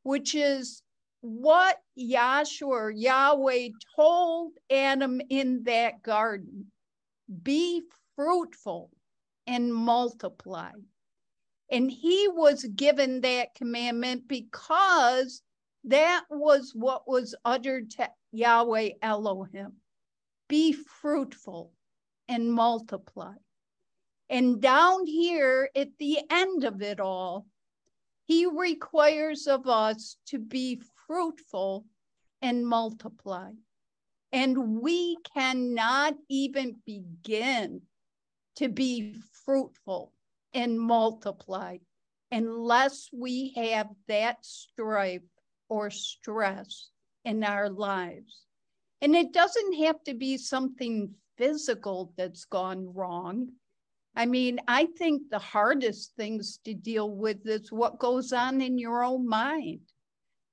which is what Yahshua or Yahweh told Adam in that garden be fruitful and multiply. And he was given that commandment because that was what was uttered to Yahweh Elohim be fruitful and multiply. And down here at the end of it all, he requires of us to be fruitful and multiply. And we cannot even begin to be fruitful and multiply unless we have that strife or stress in our lives. And it doesn't have to be something physical that's gone wrong. I mean, I think the hardest things to deal with is what goes on in your own mind,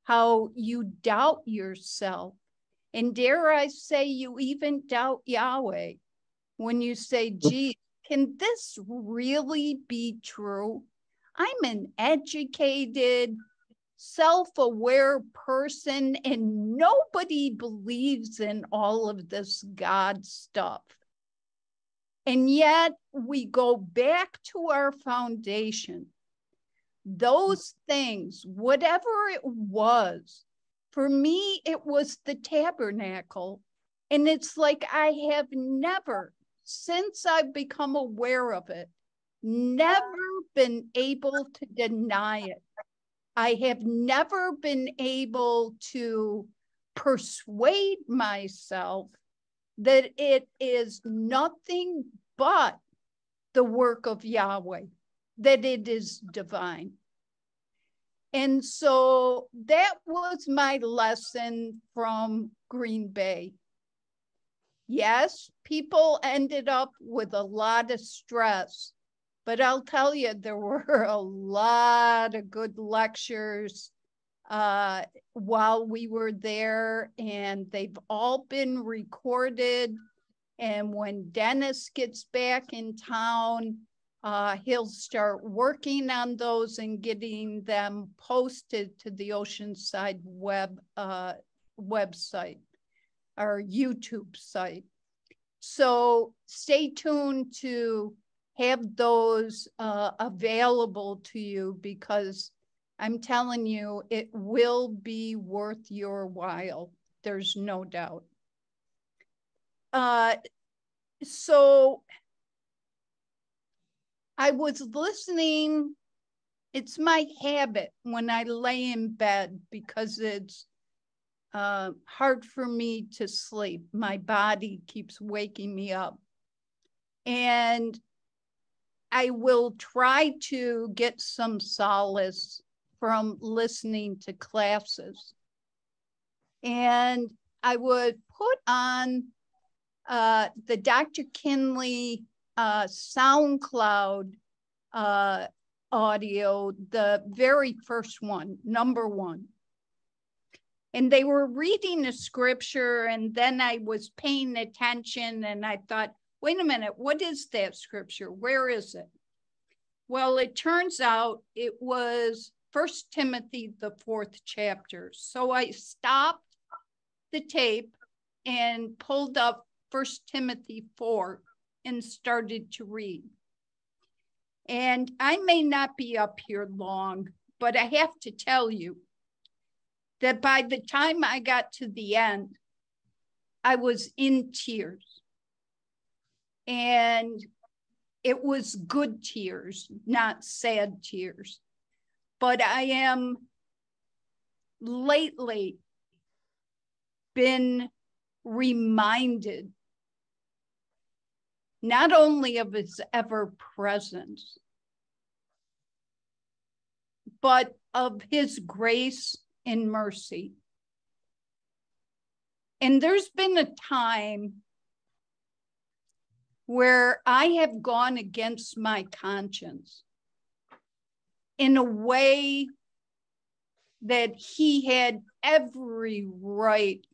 how you doubt yourself. And dare I say, you even doubt Yahweh when you say, gee, can this really be true? I'm an educated, self aware person, and nobody believes in all of this God stuff. And yet we go back to our foundation. Those things, whatever it was, for me, it was the tabernacle. And it's like I have never, since I've become aware of it, never been able to deny it. I have never been able to persuade myself that it is nothing but the work of Yahweh, that it is divine. And so that was my lesson from Green Bay. Yes, people ended up with a lot of stress, but I'll tell you, there were a lot of good lectures uh, while we were there, and they've all been recorded. And when Dennis gets back in town, uh, he'll start working on those and getting them posted to the Oceanside web uh, website or YouTube site. So stay tuned to have those uh, available to you because I'm telling you, it will be worth your while. There's no doubt. Uh, so I was listening. It's my habit when I lay in bed because it's uh, hard for me to sleep. My body keeps waking me up. And I will try to get some solace from listening to classes. And I would put on uh, the Dr. Kinley uh, SoundCloud uh, audio, the very first one, number one. And they were reading the scripture, and then I was paying attention and I thought, wait a minute, what is that scripture? Where is it? Well, it turns out it was First Timothy, the fourth chapter. So I stopped the tape and pulled up First Timothy 4 and started to read. And I may not be up here long, but I have to tell you that by the time I got to the end, I was in tears. And it was good tears, not sad tears but I am lately been reminded not only of his ever presence, but of his grace and mercy. And there's been a time where I have gone against my conscience in a way that he had every right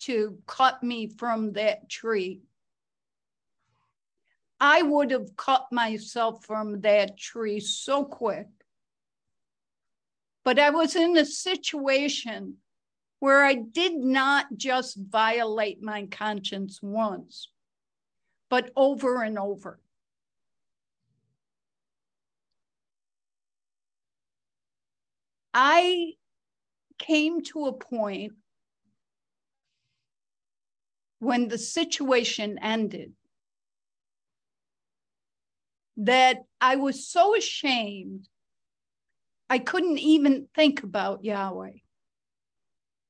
to cut me from that tree. I would have cut myself from that tree so quick. But I was in a situation where I did not just violate my conscience once, but over and over. I came to a point when the situation ended that I was so ashamed, I couldn't even think about Yahweh.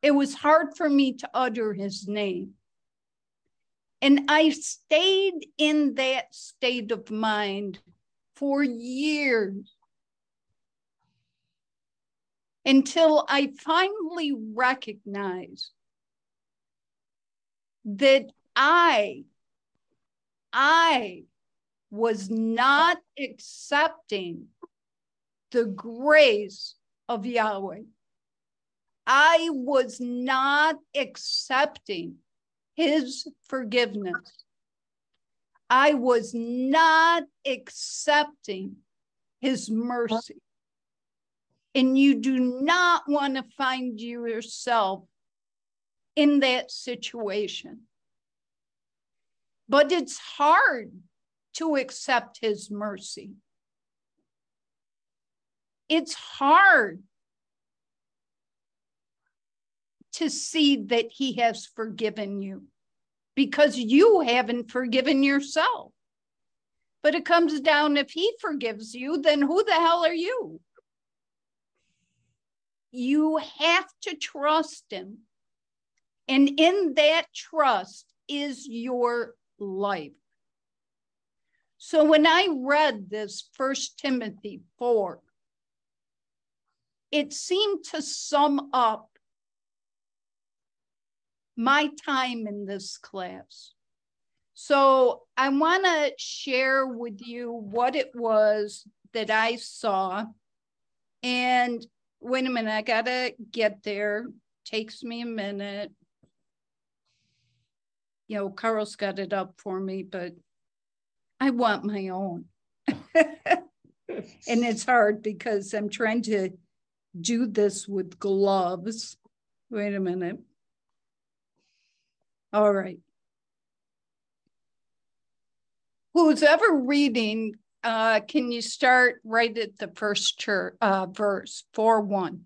It was hard for me to utter his name. And I stayed in that state of mind for years until I finally recognized that I, I was not accepting the grace of Yahweh. I was not accepting his forgiveness. I was not accepting his mercy and you do not want to find yourself in that situation. But it's hard to accept his mercy. It's hard to see that he has forgiven you because you haven't forgiven yourself. But it comes down if he forgives you, then who the hell are you? You have to trust him. And in that trust is your life. So when I read this First Timothy 4, it seemed to sum up my time in this class. So I want to share with you what it was that I saw. And wait a minute, I gotta get there. Takes me a minute. You know, Carl's got it up for me, but I want my own. and it's hard because I'm trying to do this with gloves. Wait a minute. All right. Who's ever reading uh, can you start right at the first church, uh, verse, 4 1?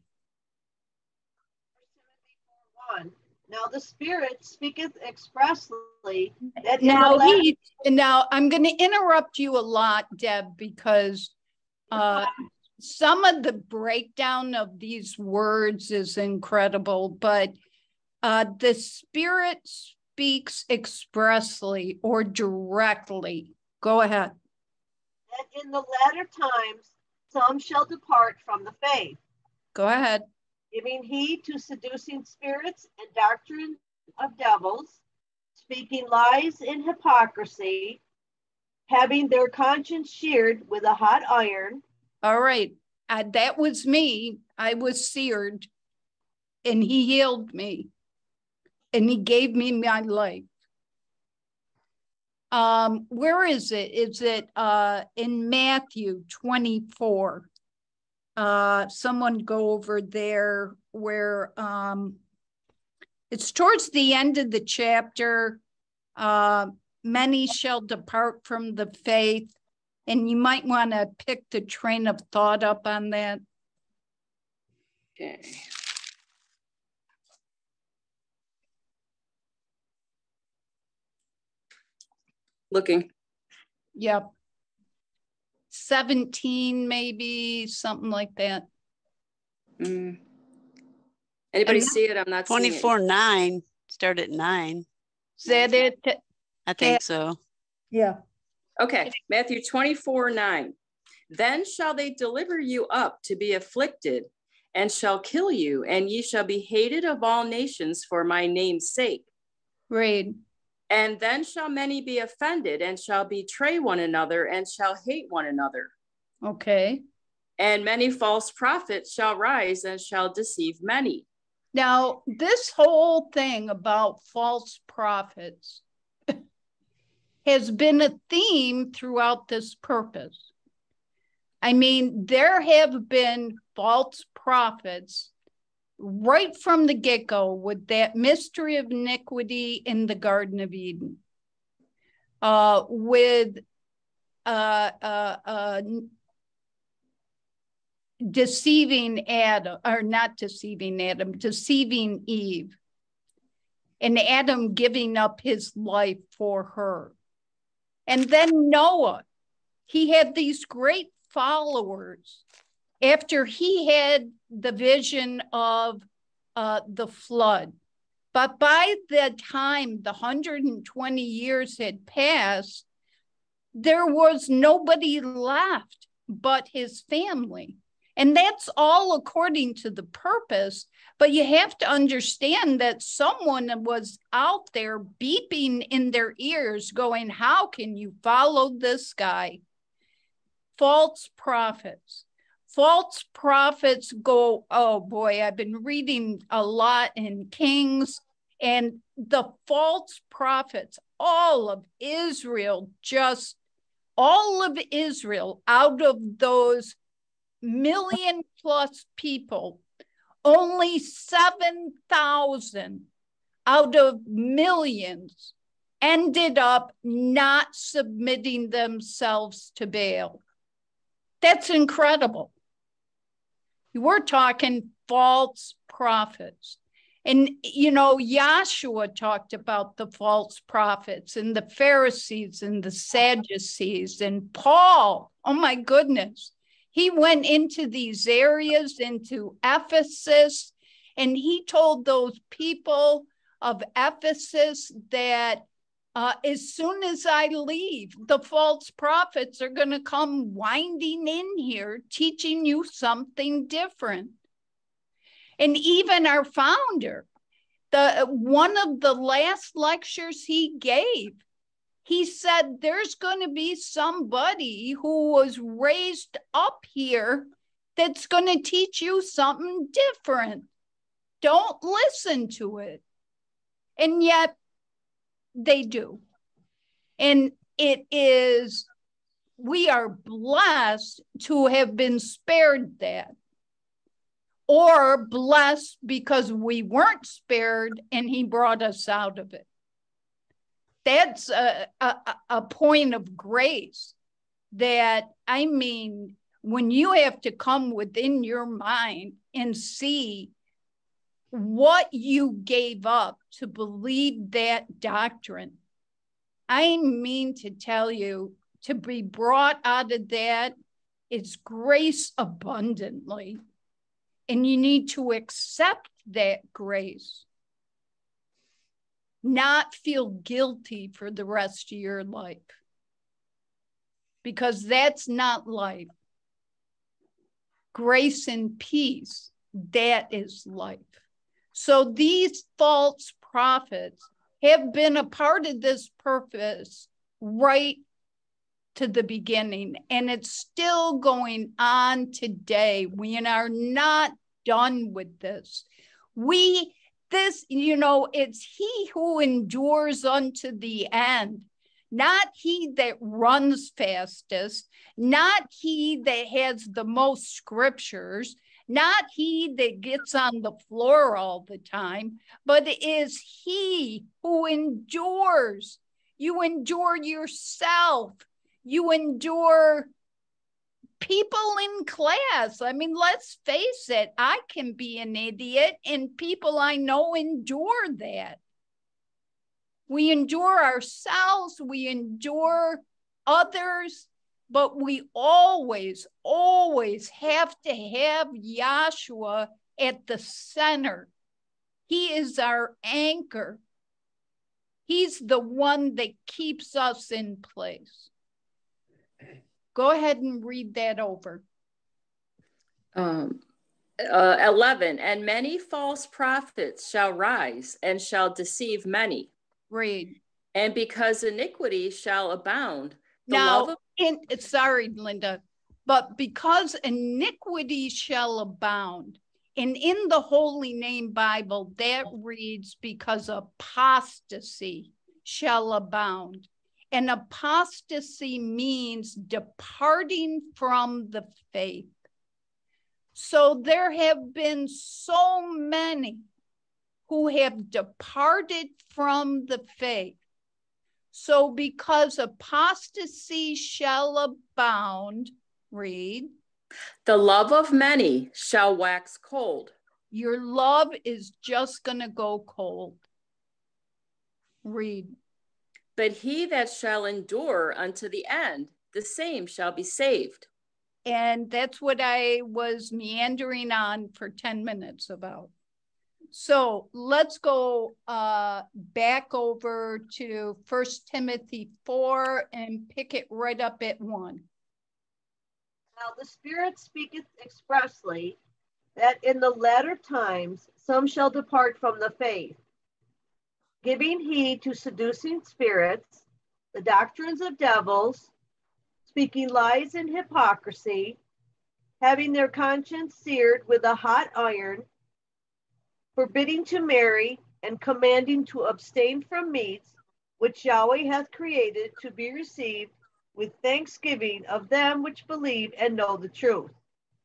Now the Spirit speaketh expressly that now he now I'm going to interrupt you a lot, Deb, because uh, some of the breakdown of these words is incredible, but uh, the Spirit speaks expressly or directly. Go ahead that in the latter times some shall depart from the faith. Go ahead. Giving heed to seducing spirits and doctrine of devils, speaking lies in hypocrisy, having their conscience sheared with a hot iron. All right. Uh, that was me. I was seared, and he healed me, and he gave me my life um, where is it? Is it uh, in Matthew 24? Uh, someone go over there where um, it's towards the end of the chapter. Uh, many shall depart from the faith. And you might want to pick the train of thought up on that. Okay. looking. Yep. 17, maybe something like that. Mm. Anybody see it? I'm not 24 9. Start at 9. Is that it? I think so. Yeah. Okay. Matthew 24 9. Then shall they deliver you up to be afflicted and shall kill you, and ye shall be hated of all nations for my name's sake. Read. And then shall many be offended and shall betray one another and shall hate one another. Okay. And many false prophets shall rise and shall deceive many. Now, this whole thing about false prophets has been a theme throughout this purpose. I mean, there have been false prophets right from the get go with that mystery of iniquity in the Garden of Eden, uh, with uh, uh, uh deceiving Adam, or not deceiving Adam, deceiving Eve, and Adam giving up his life for her. And then Noah, he had these great followers after he had the vision of uh, the flood. But by the time the 120 years had passed, there was nobody left but his family. And that's all according to the purpose. But you have to understand that someone was out there beeping in their ears, going, How can you follow this guy? False prophets. False prophets go, oh boy, I've been reading a lot in Kings, and the false prophets, all of Israel, just all of Israel out of those million plus people, only 7,000 out of millions ended up not submitting themselves to Baal. That's incredible. We're talking false prophets. And, you know, Yahshua talked about the false prophets and the Pharisees and the Sadducees and Paul. Oh, my goodness. He went into these areas, into Ephesus, and he told those people of Ephesus that uh, as soon as I leave, the false prophets are going to come winding in here, teaching you something different. And even our founder, the one of the last lectures he gave, he said there's going to be somebody who was raised up here that's going to teach you something different. Don't listen to it. And yet they do. And it is, we are blessed to have been spared that. Or blessed because we weren't spared and he brought us out of it that's a, a, a point of grace that I mean, when you have to come within your mind and see what you gave up to believe that doctrine, I mean to tell you to be brought out of that is grace abundantly. And you need to accept that grace not feel guilty for the rest of your life because that's not life. Grace and peace, that is life. So these false prophets have been a part of this purpose right to the beginning, and it's still going on today. We are not done with this. We this, you know, it's he who endures unto the end, not he that runs fastest, not he that has the most scriptures, not he that gets on the floor all the time, but it is he who endures. You endure yourself. You endure people in class. I mean, let's face it, I can be an idiot, and people I know endure that. We endure ourselves, we endure others, but we always, always have to have Yahshua at the center. He is our anchor. He's the one that keeps us in place. Go ahead and read that over. Um, uh, 11, and many false prophets shall rise and shall deceive many. Read. And because iniquity shall abound. now, of- in, sorry, Linda. But because iniquity shall abound, and in the Holy Name Bible, that reads because apostasy shall abound. And apostasy means departing from the faith. So there have been so many who have departed from the faith. So because apostasy shall abound, read. The love of many shall wax cold. Your love is just going to go cold. Read. But he that shall endure unto the end, the same shall be saved. And that's what I was meandering on for 10 minutes about. So let's go uh, back over to First Timothy 4 and pick it right up at 1. Now the Spirit speaketh expressly that in the latter times some shall depart from the faith, giving heed to seducing spirits, the doctrines of devils, speaking lies and hypocrisy, having their conscience seared with a hot iron, forbidding to marry, and commanding to abstain from meats which Yahweh hath created to be received with thanksgiving of them which believe and know the truth.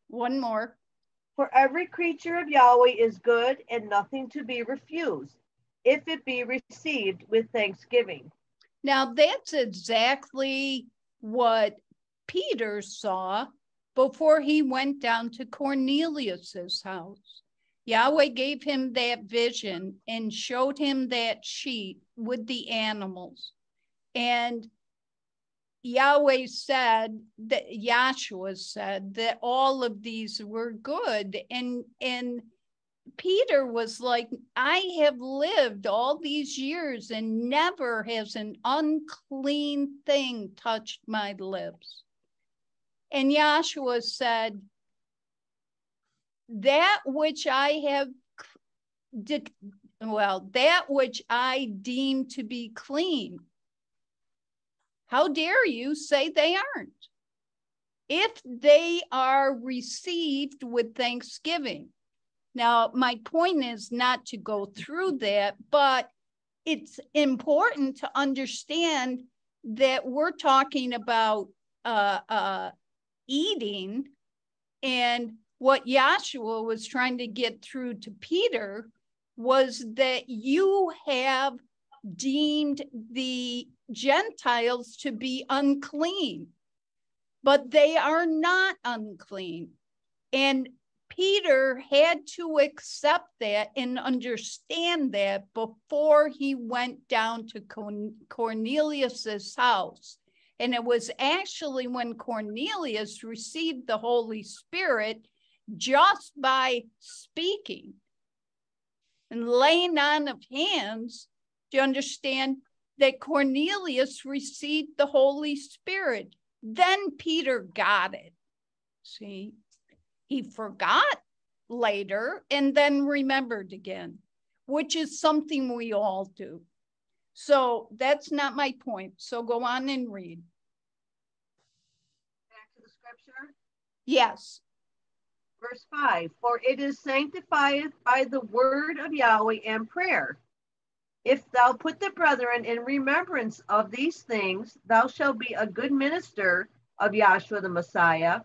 One more. For every creature of Yahweh is good and nothing to be refused, if it be received with thanksgiving. Now, that's exactly what Peter saw before he went down to Cornelius's house. Yahweh gave him that vision and showed him that sheet with the animals. And Yahweh said that Yahshua said that all of these were good. And and Peter was like, I have lived all these years and never has an unclean thing touched my lips. And Yahshua said, That which I have, well, that which I deem to be clean, how dare you say they aren't? If they are received with thanksgiving. Now, my point is not to go through that, but it's important to understand that we're talking about uh, uh, eating and what Yahshua was trying to get through to Peter was that you have deemed the Gentiles to be unclean, but they are not unclean. And Peter had to accept that and understand that before he went down to Cornelius's house. And it was actually when Cornelius received the Holy Spirit just by speaking and laying on of hands do you understand that Cornelius received the Holy Spirit? Then Peter got it. See, he forgot later and then remembered again, which is something we all do. So that's not my point. So go on and read. Back to the scripture? Yes. Verse 5 For it is sanctified by the word of Yahweh and prayer. If thou put the brethren in remembrance of these things, thou shalt be a good minister of Yahshua the Messiah,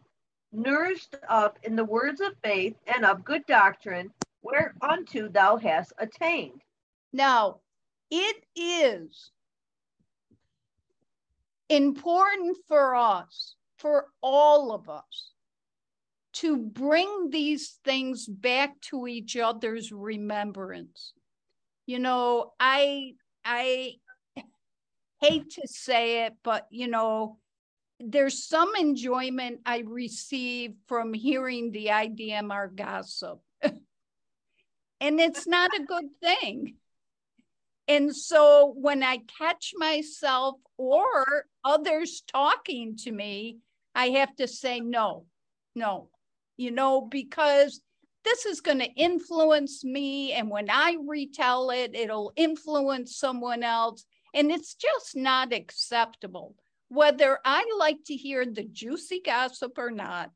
nourished up in the words of faith and of good doctrine, whereunto thou hast attained. Now, it is important for us, for all of us, to bring these things back to each other's remembrance you know, I I hate to say it, but you know, there's some enjoyment I receive from hearing the IDMR gossip. and it's not a good thing. And so when I catch myself or others talking to me, I have to say, no, no, you know, because this is going to influence me. And when I retell it, it'll influence someone else. And it's just not acceptable. Whether I like to hear the juicy gossip or not,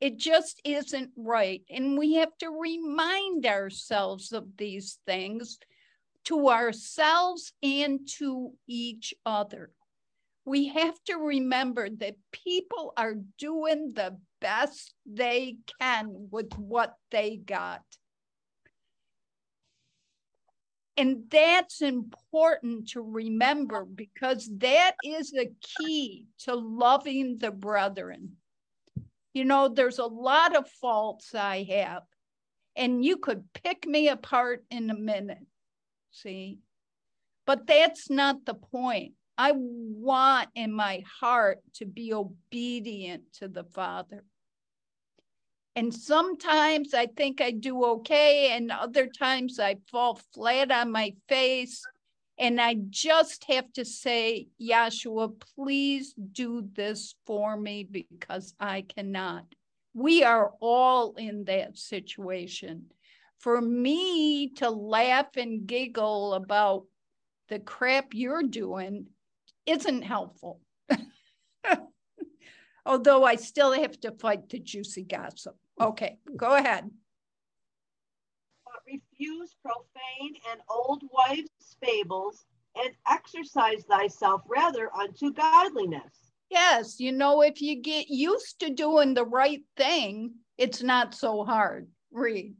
it just isn't right. And we have to remind ourselves of these things to ourselves and to each other. We have to remember that people are doing the best they can with what they got. And that's important to remember because that is the key to loving the brethren. You know, there's a lot of faults I have, and you could pick me apart in a minute. See? But that's not the point. I want in my heart to be obedient to the Father. And sometimes I think I do okay, and other times I fall flat on my face. And I just have to say, Yahshua, please do this for me because I cannot. We are all in that situation. For me to laugh and giggle about the crap you're doing isn't helpful. Although I still have to fight the juicy gossip. Okay, go ahead. But refuse profane and old wives' fables, and exercise thyself rather unto godliness. Yes, you know, if you get used to doing the right thing, it's not so hard. Read.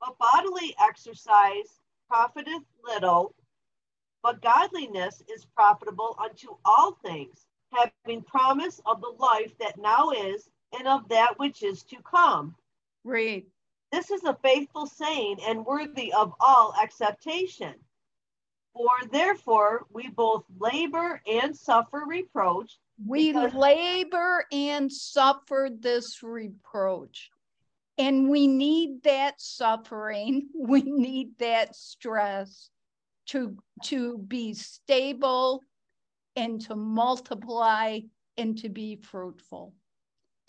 But bodily exercise profiteth little, but godliness is profitable unto all things, having promise of the life that now is and of that which is to come. Read. This is a faithful saying and worthy of all acceptation. For therefore we both labor and suffer reproach. We labor and suffer this reproach. And we need that suffering. We need that stress to, to be stable and to multiply and to be fruitful.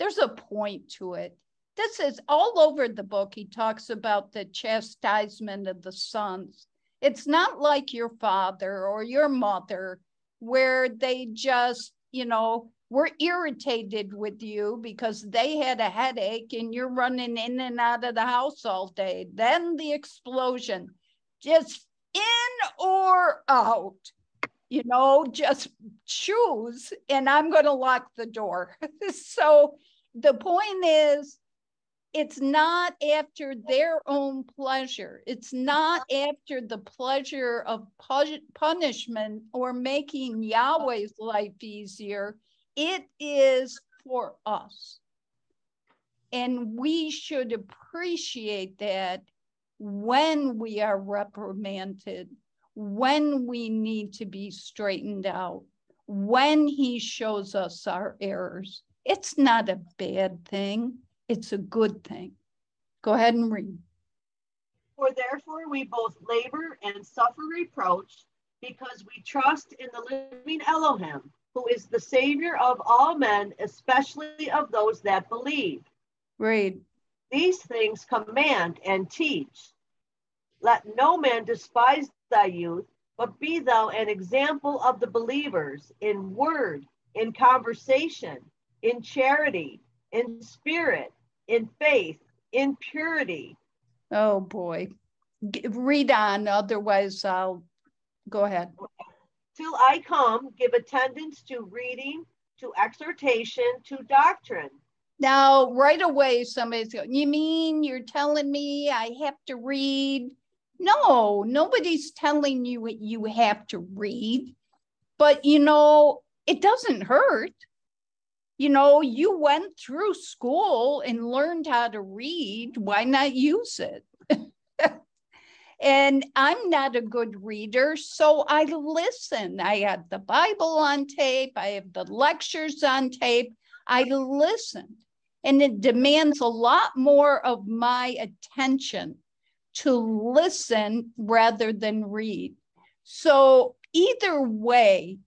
There's a point to it. This is all over the book. He talks about the chastisement of the sons. It's not like your father or your mother where they just, you know, were irritated with you because they had a headache and you're running in and out of the house all day. Then the explosion, just in or out you know, just choose and I'm going to lock the door. so the point is, it's not after their own pleasure. It's not after the pleasure of punishment or making Yahweh's life easier. It is for us. And we should appreciate that when we are reprimanded when we need to be straightened out, when He shows us our errors. It's not a bad thing, it's a good thing. Go ahead and read. For therefore we both labor and suffer reproach because we trust in the living Elohim, who is the Savior of all men, especially of those that believe. Read. These things command and teach. Let no man despise thy youth, but be thou an example of the believers in word, in conversation, in charity, in spirit, in faith, in purity. Oh boy. G- read on, otherwise I'll go ahead. Till I come, give attendance to reading, to exhortation, to doctrine. Now, right away, somebody's going, You mean you're telling me I have to read no, nobody's telling you what you have to read, but you know, it doesn't hurt. You know, you went through school and learned how to read. Why not use it? and I'm not a good reader, so I listen. I have the Bible on tape, I have the lectures on tape. I listen, and it demands a lot more of my attention to listen rather than read. So, either way,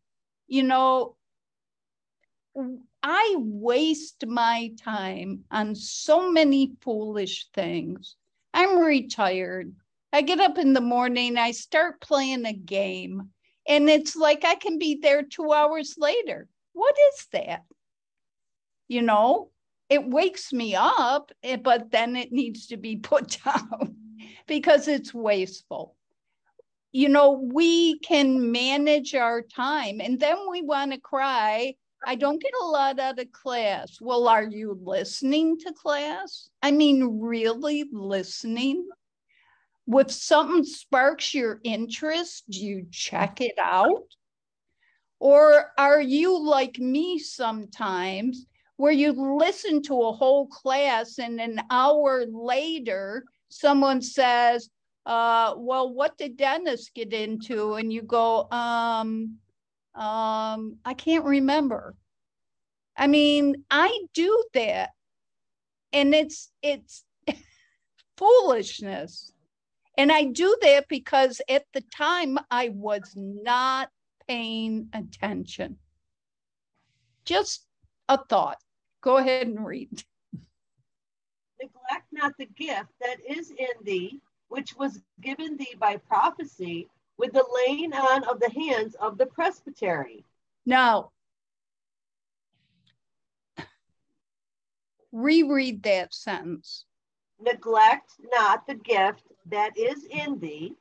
you know, I waste my time on so many foolish things. I'm retired. I get up in the morning, I start playing a game, And it's like I can be there two hours later. What is that? You know, it wakes me up, eh, but then it needs to be put down because it's wasteful. You know, we can manage our time and then we want to cry. I don't get a lot out of class. Well, are you listening to class? I mean, really listening? If something sparks your interest, you check it out? Or are you like me sometimes where you listen to a whole class and an hour later someone says, uh, well, what did Dennis get into? And you go, um, um, I can't remember. I mean, I do that. And it's it's foolishness. And I do that because at the time I was not paying attention. Just a thought. Go ahead and read. Neglect not the gift that is in thee, which was given thee by prophecy with the laying on of the hands of the presbytery. Now, reread that sentence. Neglect not the gift that is in thee,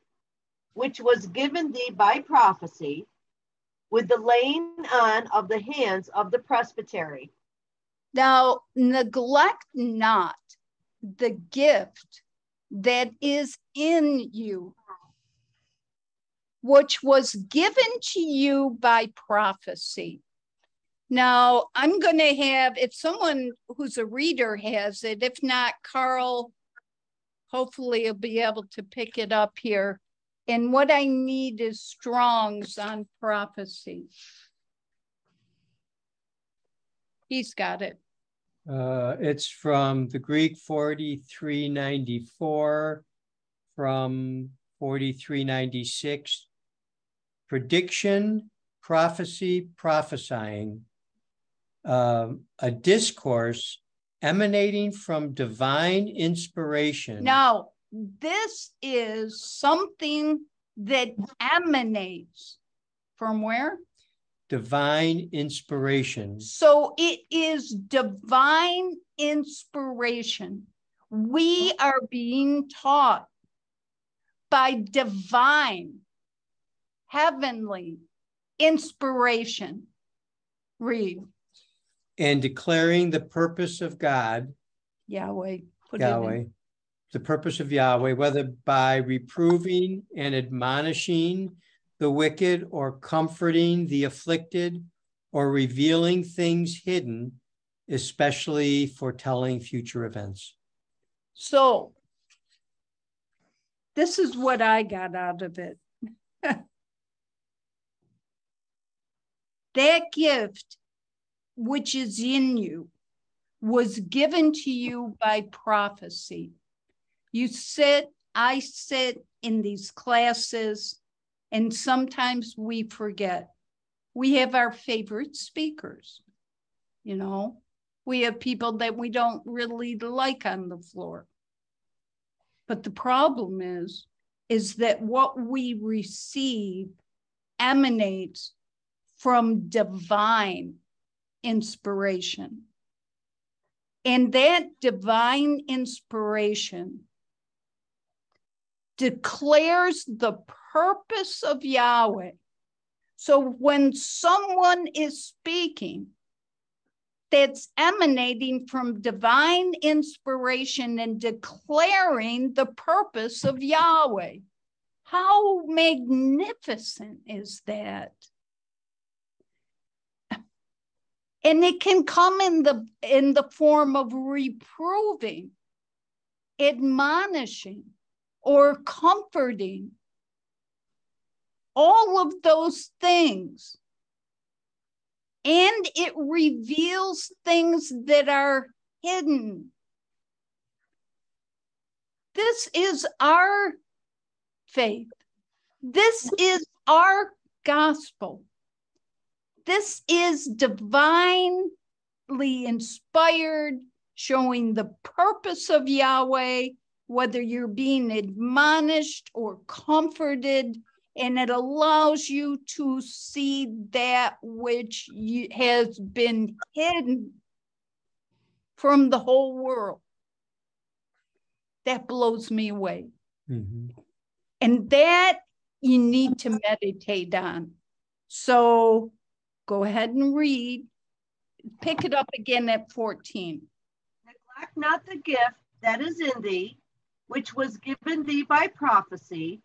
which was given thee by prophecy with the laying on of the hands of the presbytery. Now, neglect not the gift that is in you, which was given to you by prophecy. Now, I'm going to have, if someone who's a reader has it, if not, Carl, hopefully, you'll be able to pick it up here. And what I need is Strong's on prophecy. He's got it. Uh, it's from the Greek 4394 from 4396. Prediction, prophecy, prophesying. Um, a discourse emanating from divine inspiration. Now, this is something that emanates from where? divine inspiration. So it is divine inspiration. We are being taught by divine, heavenly inspiration. Read. And declaring the purpose of God, Yahweh. Yahweh, the purpose of Yahweh, whether by reproving and admonishing the wicked or comforting the afflicted or revealing things hidden, especially foretelling future events. So, this is what I got out of it. that gift which is in you was given to you by prophecy. You sit, I sit in these classes and sometimes we forget. We have our favorite speakers, you know, we have people that we don't really like on the floor. But the problem is, is that what we receive emanates from divine inspiration. And that divine inspiration declares the purpose of Yahweh. So when someone is speaking, that's emanating from divine inspiration and declaring the purpose of Yahweh. How magnificent is that? And it can come in the in the form of reproving, admonishing, or comforting all of those things. And it reveals things that are hidden. This is our faith. This is our gospel. This is divinely inspired, showing the purpose of Yahweh, whether you're being admonished or comforted and it allows you to see that which you, has been hidden from the whole world. That blows me away. Mhm. And that you need to meditate on. So go ahead and read. Pick it up again at 14. Neglect not the gift that is in thee, which was given thee by prophecy,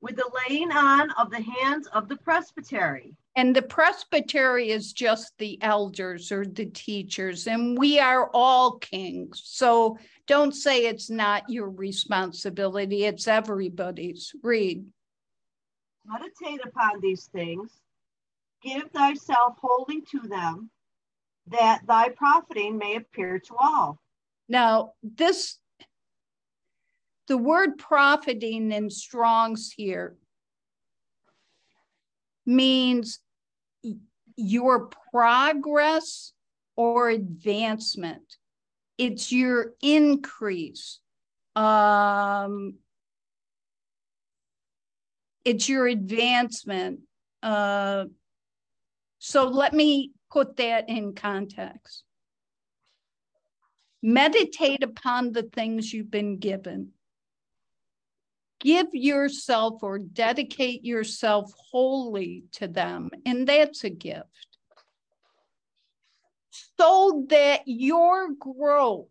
with the laying on of the hands of the presbytery. And the presbytery is just the elders or the teachers, and we are all kings. So don't say it's not your responsibility, it's everybody's. Read. Meditate upon these things, give thyself wholly to them, that thy profiting may appear to all. Now, this, the word profiting in Strong's here means your progress or advancement. It's your increase. Um, it's your advancement. Uh, so let me put that in context. Meditate upon the things you've been given. Give yourself or dedicate yourself wholly to them, and that's a gift. So that your growth,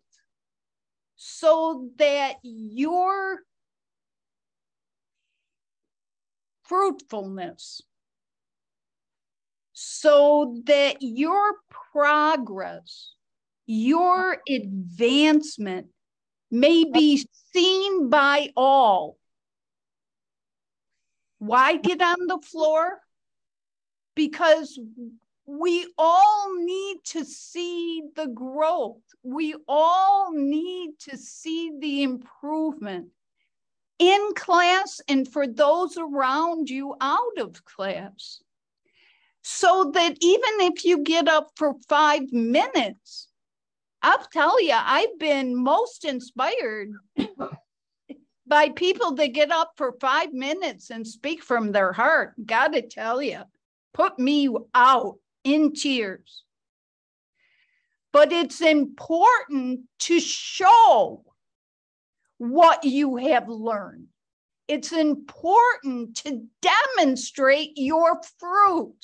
so that your fruitfulness, so that your progress, your advancement may be seen by all. Why get on the floor? Because we all need to see the growth. We all need to see the improvement in class and for those around you out of class. So that even if you get up for five minutes, I'll tell you, I've been most inspired by people that get up for five minutes and speak from their heart. Gotta tell you, put me out in tears. But it's important to show what you have learned. It's important to demonstrate your fruit.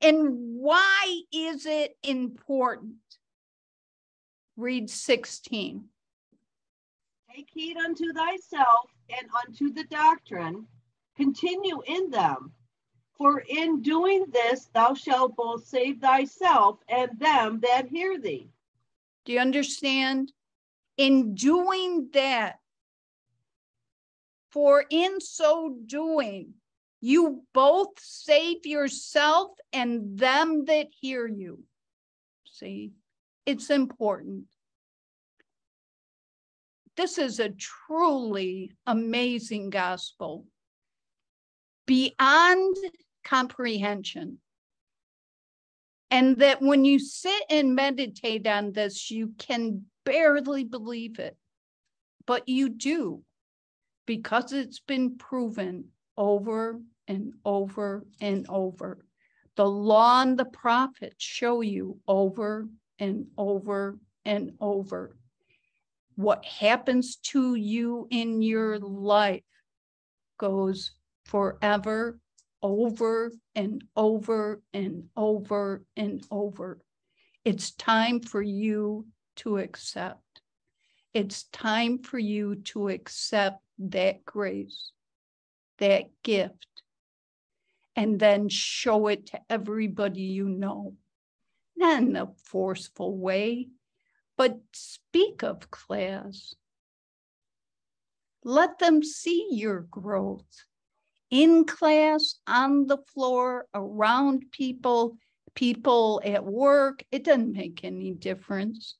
And why is it important? Read 16. Take heed unto thyself and unto the doctrine, continue in them. For in doing this, thou shalt both save thyself and them that hear thee. Do you understand? In doing that, for in so doing, you both save yourself and them that hear you. See, it's important. This is a truly amazing gospel beyond comprehension. And that when you sit and meditate on this, you can barely believe it, but you do because it's been proven over and over and over. The law and the prophets show you over and over and over. What happens to you in your life goes forever, over and over and over and over. It's time for you to accept. It's time for you to accept that grace, that gift, and then show it to everybody you know. Not in a forceful way, but speak of class. Let them see your growth in class, on the floor, around people, people at work. It doesn't make any difference.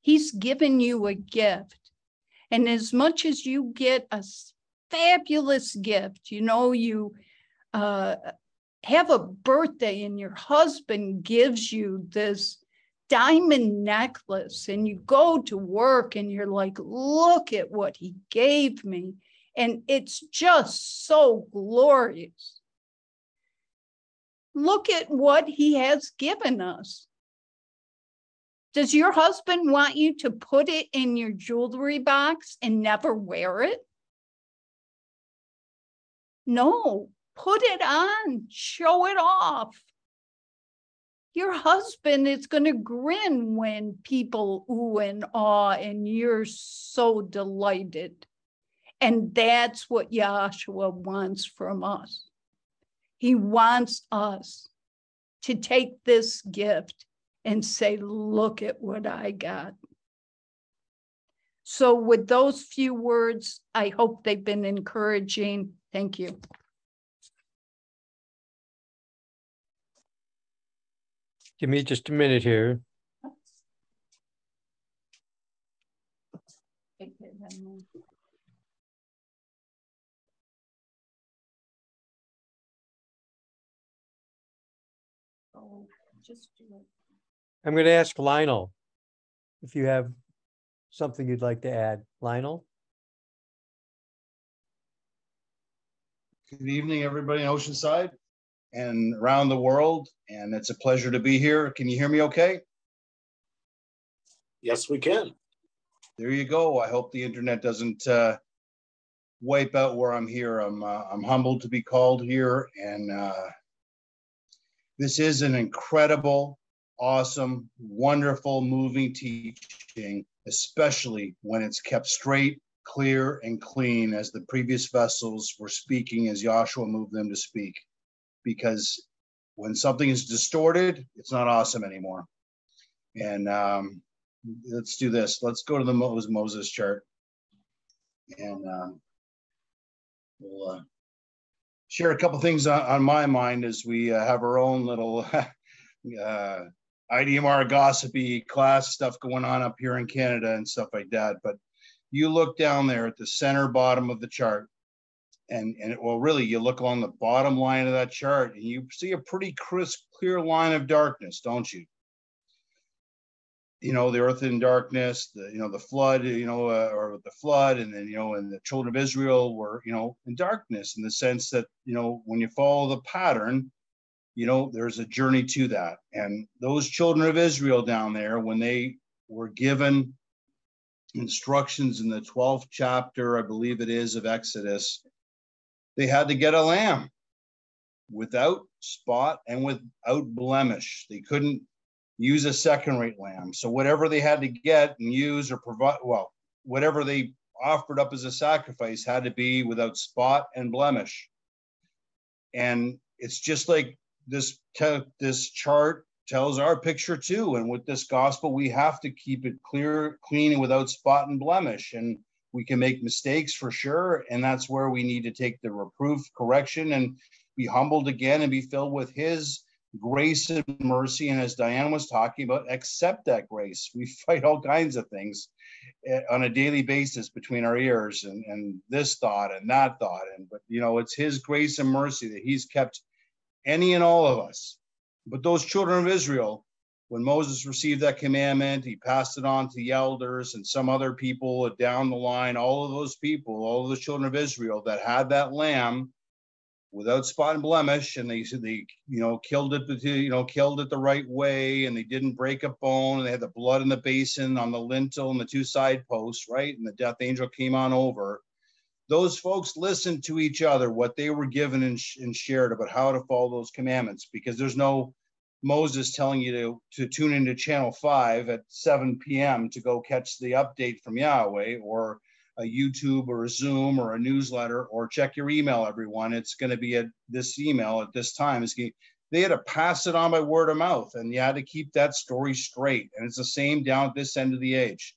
He's given you a gift. And as much as you get a fabulous gift, you know, you uh, have a birthday and your husband gives you this diamond necklace and you go to work and you're like, look at what he gave me. And it's just so glorious. Look at what he has given us. Does your husband want you to put it in your jewelry box and never wear it? No, put it on, show it off. Your husband is going to grin when people ooh and ah, and you're so delighted. And that's what Yahshua wants from us. He wants us to take this gift and say, Look at what I got. So, with those few words, I hope they've been encouraging. Thank you. Give me just a minute here. I'm going to ask Lionel if you have something you'd like to add. Lionel? Good evening, everybody in Oceanside and around the world. And it's a pleasure to be here. Can you hear me okay? Yes, we can. There you go. I hope the internet doesn't uh, wipe out where I'm here. I'm uh, I'm humbled to be called here, and uh, this is an incredible, awesome, wonderful, moving teaching, especially when it's kept straight, clear, and clean, as the previous vessels were speaking as Yahshua moved them to speak because when something is distorted, it's not awesome anymore. And um, let's do this. Let's go to the Moses chart. And um, we'll uh, share a couple things on, on, my mind as we uh, have our own little uh, IDMR gossipy class stuff going on up here in Canada and stuff like that. But you look down there at the center bottom of the chart, and and it, well really you look along the bottom line of that chart and you see a pretty crisp clear line of darkness don't you? You know the earth in darkness the you know the flood you know uh, or the flood and then you know and the children of israel were you know in darkness in the sense that you know when you follow the pattern you know there's a journey to that. And those children of israel down there when they were given instructions in the 12th chapter i believe it is of exodus they had to get a lamb without spot and without blemish. They couldn't use a second rate lamb. So whatever they had to get and use or provide, well, whatever they offered up as a sacrifice had to be without spot and blemish. And it's just like this this chart tells our picture too. And with this gospel, we have to keep it clear, clean, and without spot and blemish. And we can make mistakes for sure and that's where we need to take the reproof correction and be humbled again and be filled with his grace and mercy and as diane was talking about accept that grace we fight all kinds of things eh, on a daily basis between our ears and, and this thought and that thought and but you know it's his grace and mercy that he's kept any and all of us but those children of israel when Moses received that commandment, he passed it on to the elders and some other people down the line, all of those people, all of the children of Israel that had that lamb without spot and blemish, and they said they you know killed it you know killed it the right way, and they didn't break a bone, and they had the blood in the basin on the lintel and the two side posts, right? And the death angel came on over. Those folks listened to each other, what they were given and, and shared about how to follow those commandments, because there's no Moses telling you to, to tune into channel five at 7 p.m. to go catch the update from Yahweh or a YouTube or a Zoom or a newsletter or check your email, everyone. It's going to be at this email at this time. It's going they had to pass it on by word of mouth and you had to keep that story straight. And it's the same down at this end of the age.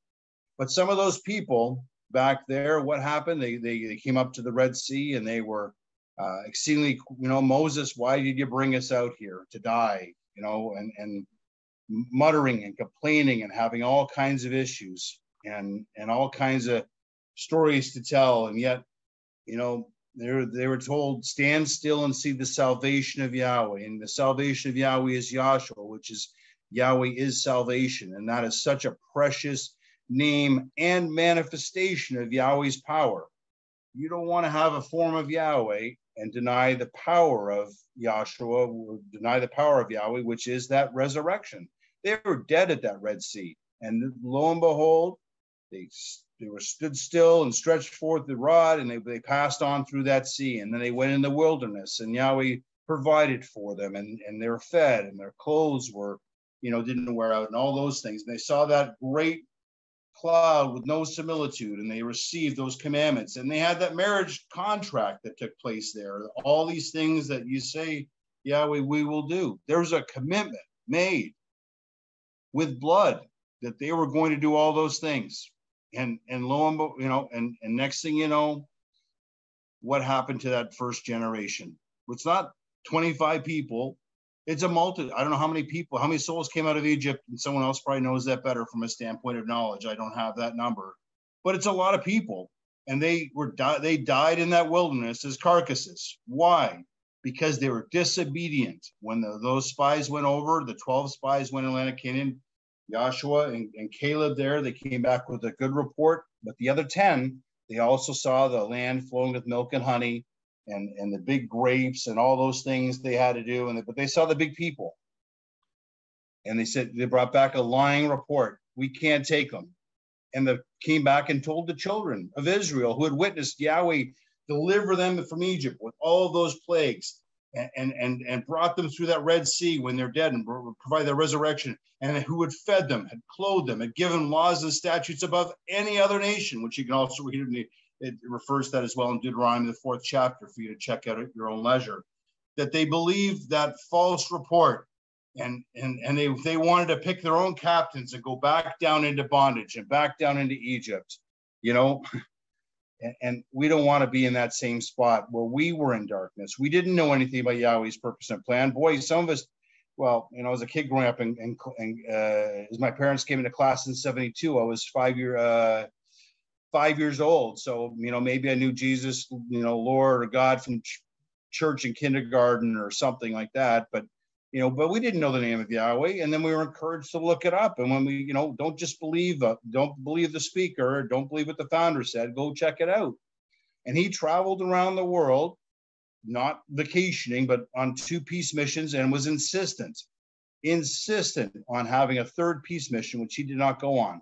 But some of those people back there, what happened? They, they, they came up to the Red Sea and they were uh, exceedingly, you know, Moses, why did you bring us out here to die? You know, and, and muttering and complaining and having all kinds of issues and, and all kinds of stories to tell. And yet, you know, they were, they were told, stand still and see the salvation of Yahweh. And the salvation of Yahweh is Yahshua, which is Yahweh is salvation. And that is such a precious name and manifestation of Yahweh's power. you don't want to have a form of Yahweh and deny the power of Yahshua, deny the power of Yahweh, which is that resurrection. They were dead at that Red Sea. And lo and behold, they, they were stood still and stretched forth the rod, and they, they passed on through that sea. And then they went in the wilderness, and Yahweh provided for them, and, and they were fed, and their clothes were, you know, didn't wear out, and all those things. And they saw that great cloud with no similitude, and they received those commandments. And they had that marriage contract that took place there. All these things that you say, Yahweh, we will do. There's a commitment made with blood that they were going to do all those things. And and lo and you know, and and next thing you know, what happened to that first generation? It's not 25 people. It's a multi. I don't know how many people, how many souls came out of Egypt, and someone else probably knows that better from a standpoint of knowledge. I don't have that number, but it's a lot of people, and they were di- they died in that wilderness as carcasses. Why? Because they were disobedient. When the, those spies went over, the 12 spies went in land Canaan, Joshua and, and Caleb there, they came back with a good report. But the other 10, they also saw the land flowing with milk and honey and, and the big grapes and all those things they had to do. And but they saw the big people. And they said they brought back a lying report. We can't take them. And they came back and told the children of Israel who had witnessed Yahweh deliver them from Egypt with all those plagues and, and, and brought them through that Red Sea when they're dead and provide their resurrection, and who had fed them, had clothed them, had given laws and statutes above any other nation, which you can also read in the, it refers to that as well in Deuteronomy, the fourth chapter, for you to check out at your own leisure. That they believed that false report and and and they they wanted to pick their own captains and go back down into bondage and back down into Egypt, you know. And, and we don't want to be in that same spot where we were in darkness. We didn't know anything about Yahweh's purpose and plan. Boy, some of us, well, you know, as a kid growing up and, and, and uh, as my parents came into class in 72, I was five year, uh, five years old. So, you know, maybe I knew Jesus, you know, Lord or God from ch- church in kindergarten or something like that. But, you know, but we didn't know the name of Yahweh. And then we were encouraged to look it up. And when we, you know, don't just believe, uh, don't believe the speaker, don't believe what the founder said, go check it out. And he traveled around the world, not vacationing, but on two peace missions and was insistent, insistent on having a third peace mission, which he did not go on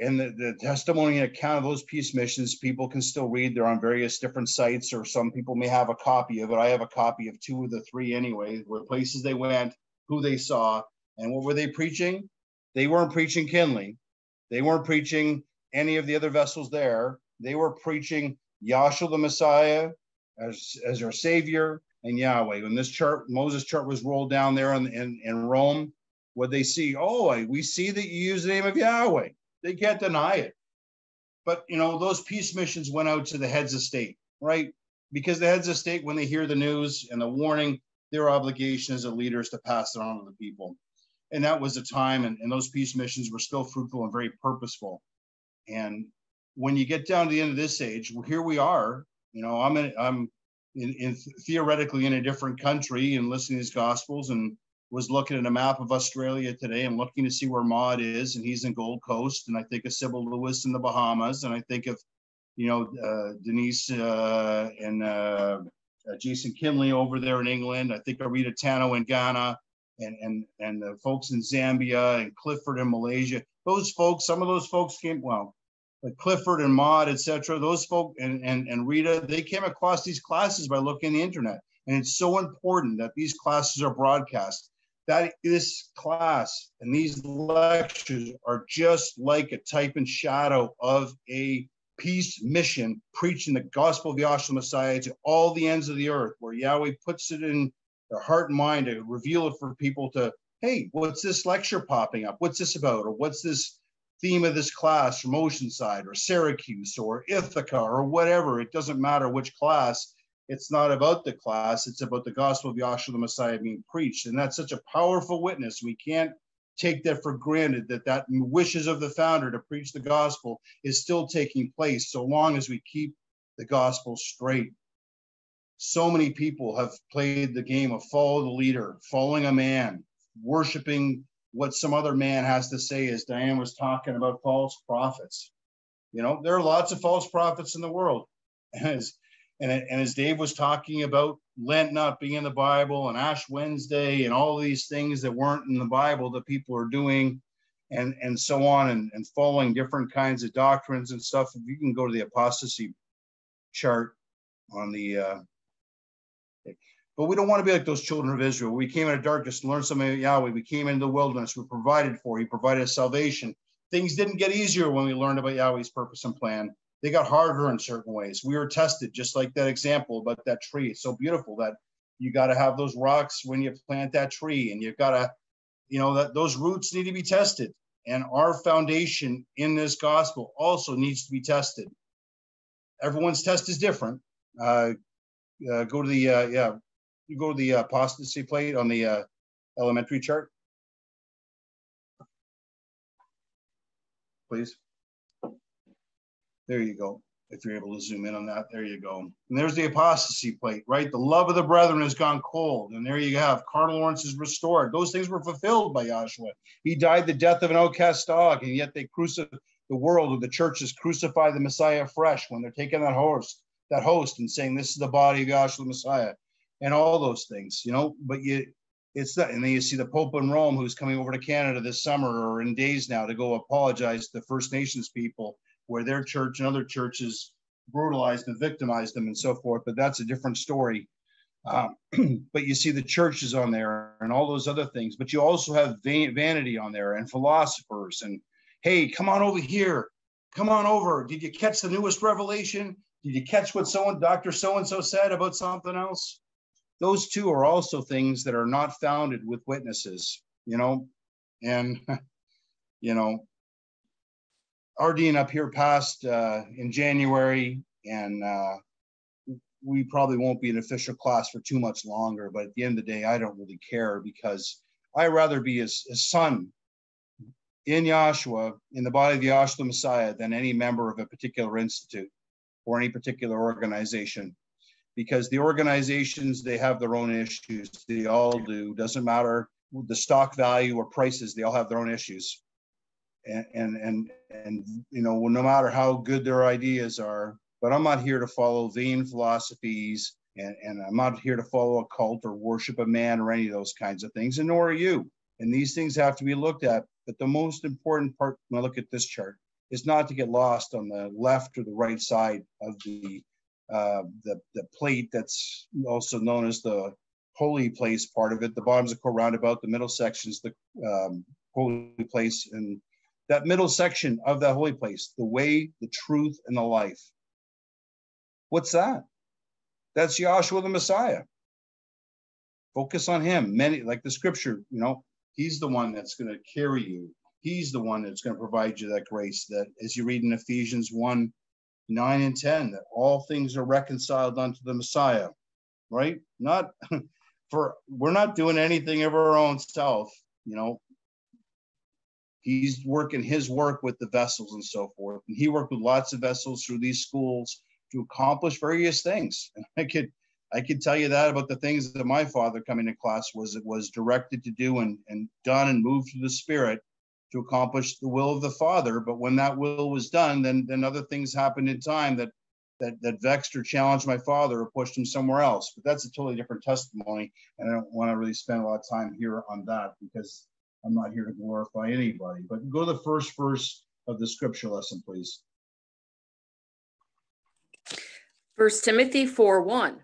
and the, the testimony and account of those peace missions people can still read. They're on various different sites or some people may have a copy of it. I have a copy of two of the three anyway where places they went who they saw and what were they preaching? They weren't preaching kinley. They weren't preaching any of the other vessels there. They were preaching yahshua the messiah as, as our savior and yahweh. When this chart moses chart was rolled down there in, in, in rome what they see oh we see that you use the name of yahweh they can't deny it. But you know, those peace missions went out to the heads of state, right? Because the heads of state, when they hear the news and the warning, their obligation as a leader is to pass it on to the people. And that was a time, and, and those peace missions were still fruitful and very purposeful. And when you get down to the end of this age, well, here we are. You know, I'm in, I'm in, in theoretically in a different country and listening to these gospels and was looking at a map of Australia today and looking to see where Maud is, and he's in Gold Coast, and I think of Sybil Lewis in the Bahamas, and I think of, you know, uh, Denise uh, and uh, uh Jason Kinley over there in England. I think of Rita Tano in Ghana, and and and the folks in Zambia and Clifford in Malaysia. Those folks, some of those folks came well. Like Clifford and Maud, etc. Those folks and, and and Rita, they came across these classes by looking the internet, and it's so important that these classes are broadcast that this class and these lectures are just like a type and shadow of a peace mission preaching the gospel of the Yahshua Messiah to all the ends of the earth, where Yahweh puts it in their heart and mind to reveal it for people to, hey, what's this lecture popping up? What's this about? Or what's this theme of this class from Oceanside or Syracuse or Ithaca or whatever? It doesn't matter which class it's not about the class, it's about the gospel of Yahshua the Messiah being preached. And that's such a powerful witness. We can't take that for granted that that wishes of the founder to preach the gospel is still taking place so long as we keep the gospel straight. So many people have played the game of follow the leader, following a man, worshiping what some other man has to say, as Diane was talking about false prophets. You know, there are lots of false prophets in the world. As, and, and as Dave was talking about Lent not being in the Bible and Ash Wednesday and all these things that weren't in the Bible that people are doing and, and so on and, and following different kinds of doctrines and stuff. If you can go to the apostasy chart on the, uh, but we don't want to be like those children of Israel. We came into darkness and learned something about Yahweh. We came into the wilderness. We provided for. He provided salvation. Things didn't get easier when we learned about Yahweh's purpose and plan. They got harder in certain ways. We were tested, just like that example about that tree. It's so beautiful that you got to have those rocks when you plant that tree, and you've got to, you know, that those roots need to be tested. And our foundation in this gospel also needs to be tested. Everyone's test is different. Uh, uh, go to the uh, yeah, you go to the apostasy plate on the uh, elementary chart, please. There you go. If you're able to zoom in on that, there you go. And there's the apostasy plate, right? The love of the brethren has gone cold. And there you have carnal ordinance is restored. Those things were fulfilled by Yahshua. He died the death of an outcast dog, and yet they crucified the world or the churches crucify the Messiah afresh when they're taking that host, that host and saying, This is the body of Yahshua the Messiah, and all those things, you know. But you it's that, and then you see the Pope in Rome who's coming over to Canada this summer or in days now to go apologize to the First Nations people where their church and other churches brutalized and victimized them and so forth. But that's a different story. Um, but you see the churches on there and all those other things. But you also have vanity on there and philosophers and hey, come on over here, come on over. Did you catch the newest revelation? Did you catch what someone, Doctor So and So, said about something else? Those two are also things that are not founded with witnesses, you know, and you know, RDing up here passed uh, in January, and uh, we probably won't be an official class for too much longer. But at the end of the day, I don't really care because I'd rather be a, a son in Yahshua, in the body of Yahshua the Messiah, than any member of a particular institute or any particular organization. Because the organizations, they have their own issues. They all do. Doesn't matter the stock value or prices, they all have their own issues and and and, you know no matter how good their ideas are but i'm not here to follow vain philosophies and, and i'm not here to follow a cult or worship a man or any of those kinds of things and nor are you and these things have to be looked at but the most important part when i look at this chart is not to get lost on the left or the right side of the uh, the, the plate that's also known as the holy place part of it. The bottom's a court roundabout, the middle section's the um, holy place, and that middle section of that holy place, the way, the truth, and the life. What's that? That's Yahshua the Messiah. Focus on him. Many, like the scripture, you know, he's the one that's going to carry you. He's the one that's going to provide you that grace that, as you read in Ephesians 1 9 and 10, that all things are reconciled unto the Messiah, right? Not for, we're not doing anything of our own self, you know, he's working his work with the vessels and so forth. And he worked with lots of vessels through these schools to accomplish various things. And I could I could tell you that about the things that my father coming to class was was directed to do and, and done and moved through the spirit to accomplish the will of the father. But when that will was done, then then other things happened in time that that that vexed or challenged my father or pushed him somewhere else. But that's a totally different testimony. And I don't want to really spend a lot of time here on that because I'm not here to glorify anybody, but go to the first verse of the scripture lesson, please. First Timothy 4 1.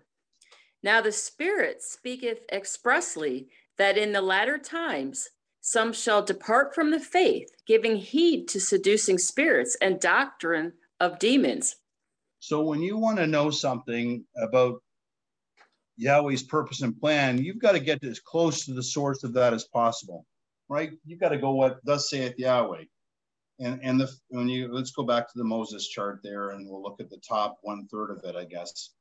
Now the Spirit speaketh expressly that in the latter times some shall depart from the faith, giving heed to seducing spirits and doctrine of demons. So when you want to know something about Yahweh's purpose and plan, you've got to get as close to the source of that as possible right? You got to go what thus saith Yahweh. And and the when you let's go back to the Moses chart there, and we'll look at the top one third of it, I guess.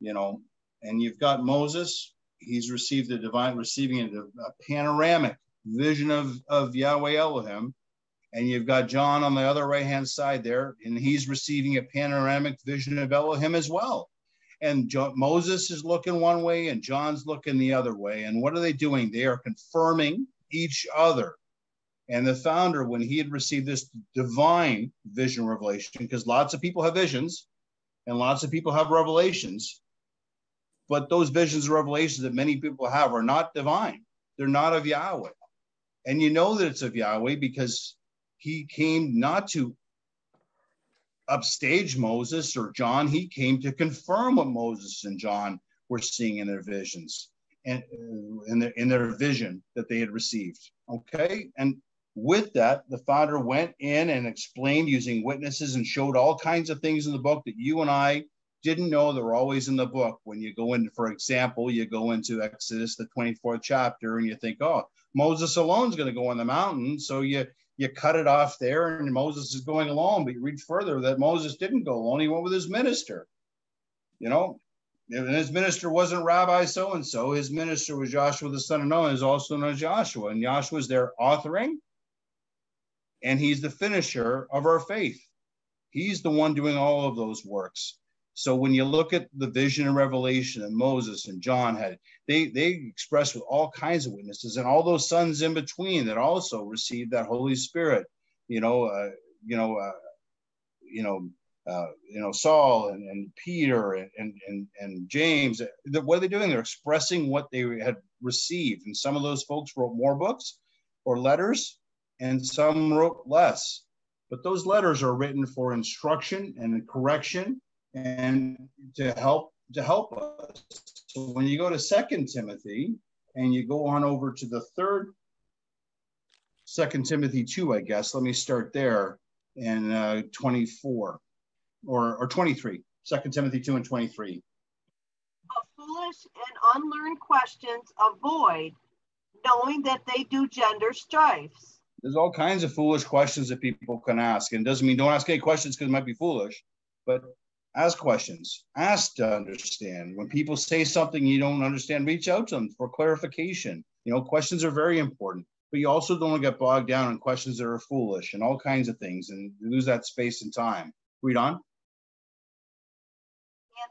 You know, and you've got Moses. He's received the divine, receiving a, a panoramic vision of of Yahweh Elohim, and you've got John on the other right hand side there, and he's receiving a panoramic vision of Elohim as well. And jo- Moses is looking one way, and John's looking the other way. And what are they doing? They are confirming each other. And the founder, when he had received this divine vision revelation, because lots of people have visions and lots of people have revelations, but those visions and revelations that many people have are not divine. They're not of Yahweh. And you know that it's of Yahweh because he came not to upstage Moses or John, he came to confirm what Moses and John were seeing in their visions in their, in their vision that they had received. Okay. And with that, the founder went in and explained using witnesses and showed all kinds of things in the book that you and I didn't know that were always in the book. When you go in, for example, you go into Exodus, the 24th chapter, and you think, oh, Moses alone is going to go on the mountain. So you you cut it off there, and Moses is going alone. But you read further that Moses didn't go alone; he went with his minister. You know, and his minister wasn't Rabbi so and so. His minister was Joshua the son of Nun, is also known as Yahshua, and Yahshua is there authoring and he's the finisher of our faith. He's the one doing all of those works. So when you look at the vision and revelation that Moses and John had, they they expressed with all kinds of witnesses and all those sons in between that also received that Holy Spirit. You know, uh, you know, uh, you know, uh, you know, Saul and, and Peter and, and and James. What are they doing? They're expressing what they had received, and some of those folks wrote more books or letters and some wrote less. But those letters are written for instruction and correction and to help to help us. So when you go to Second Timothy and you go on over to the third Second Timothy 2, I guess. Let me start there in uh, 24 or, or 23. Second Timothy 2 and 23. But foolish and unlearned questions avoid, knowing that they do gender strifes there's all kinds of foolish questions that people can ask. And doesn't mean don't ask any questions because it might be foolish, but ask questions. Ask to understand. When people say something you don't understand, reach out to them for clarification. You know, questions are very important, but you also don't want to get bogged down in questions that are foolish and all kinds of things and lose that space and time. Read on.